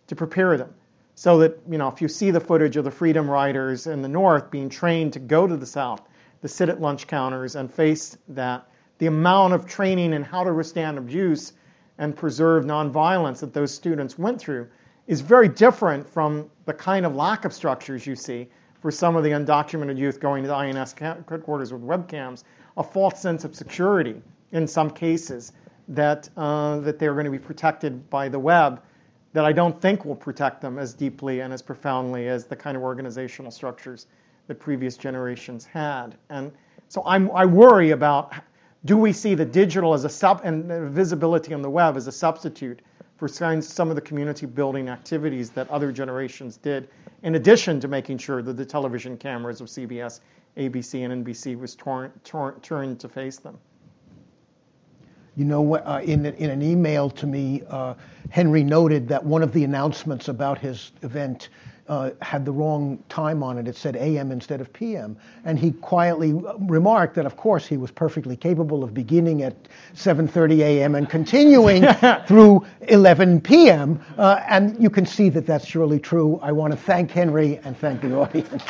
to prepare them. So that, you know, if you see the footage of the Freedom Riders in the North being trained to go to the South, to sit at lunch counters and face that, the amount of training in how to withstand abuse and preserve nonviolence that those students went through is very different from the kind of lack of structures you see for some of the undocumented youth going to the INS headquarters with webcams a false sense of security in some cases that, uh, that they're going to be protected by the web that I don't think will protect them as deeply and as profoundly as the kind of organizational structures that previous generations had. And so I'm, I worry about do we see the digital as a sub and visibility on the web as a substitute for some of the community building activities that other generations did, in addition to making sure that the television cameras of CBS ABC and NBC was torn, torn, turned to face them. You know, uh, in, in an email to me, uh, Henry noted that one of the announcements about his event uh, had the wrong time on it. It said AM instead of PM. And he quietly remarked that, of course, he was perfectly capable of beginning at 7.30 AM and continuing through 11 PM. Uh, and you can see that that's surely true. I want to thank Henry and thank the audience.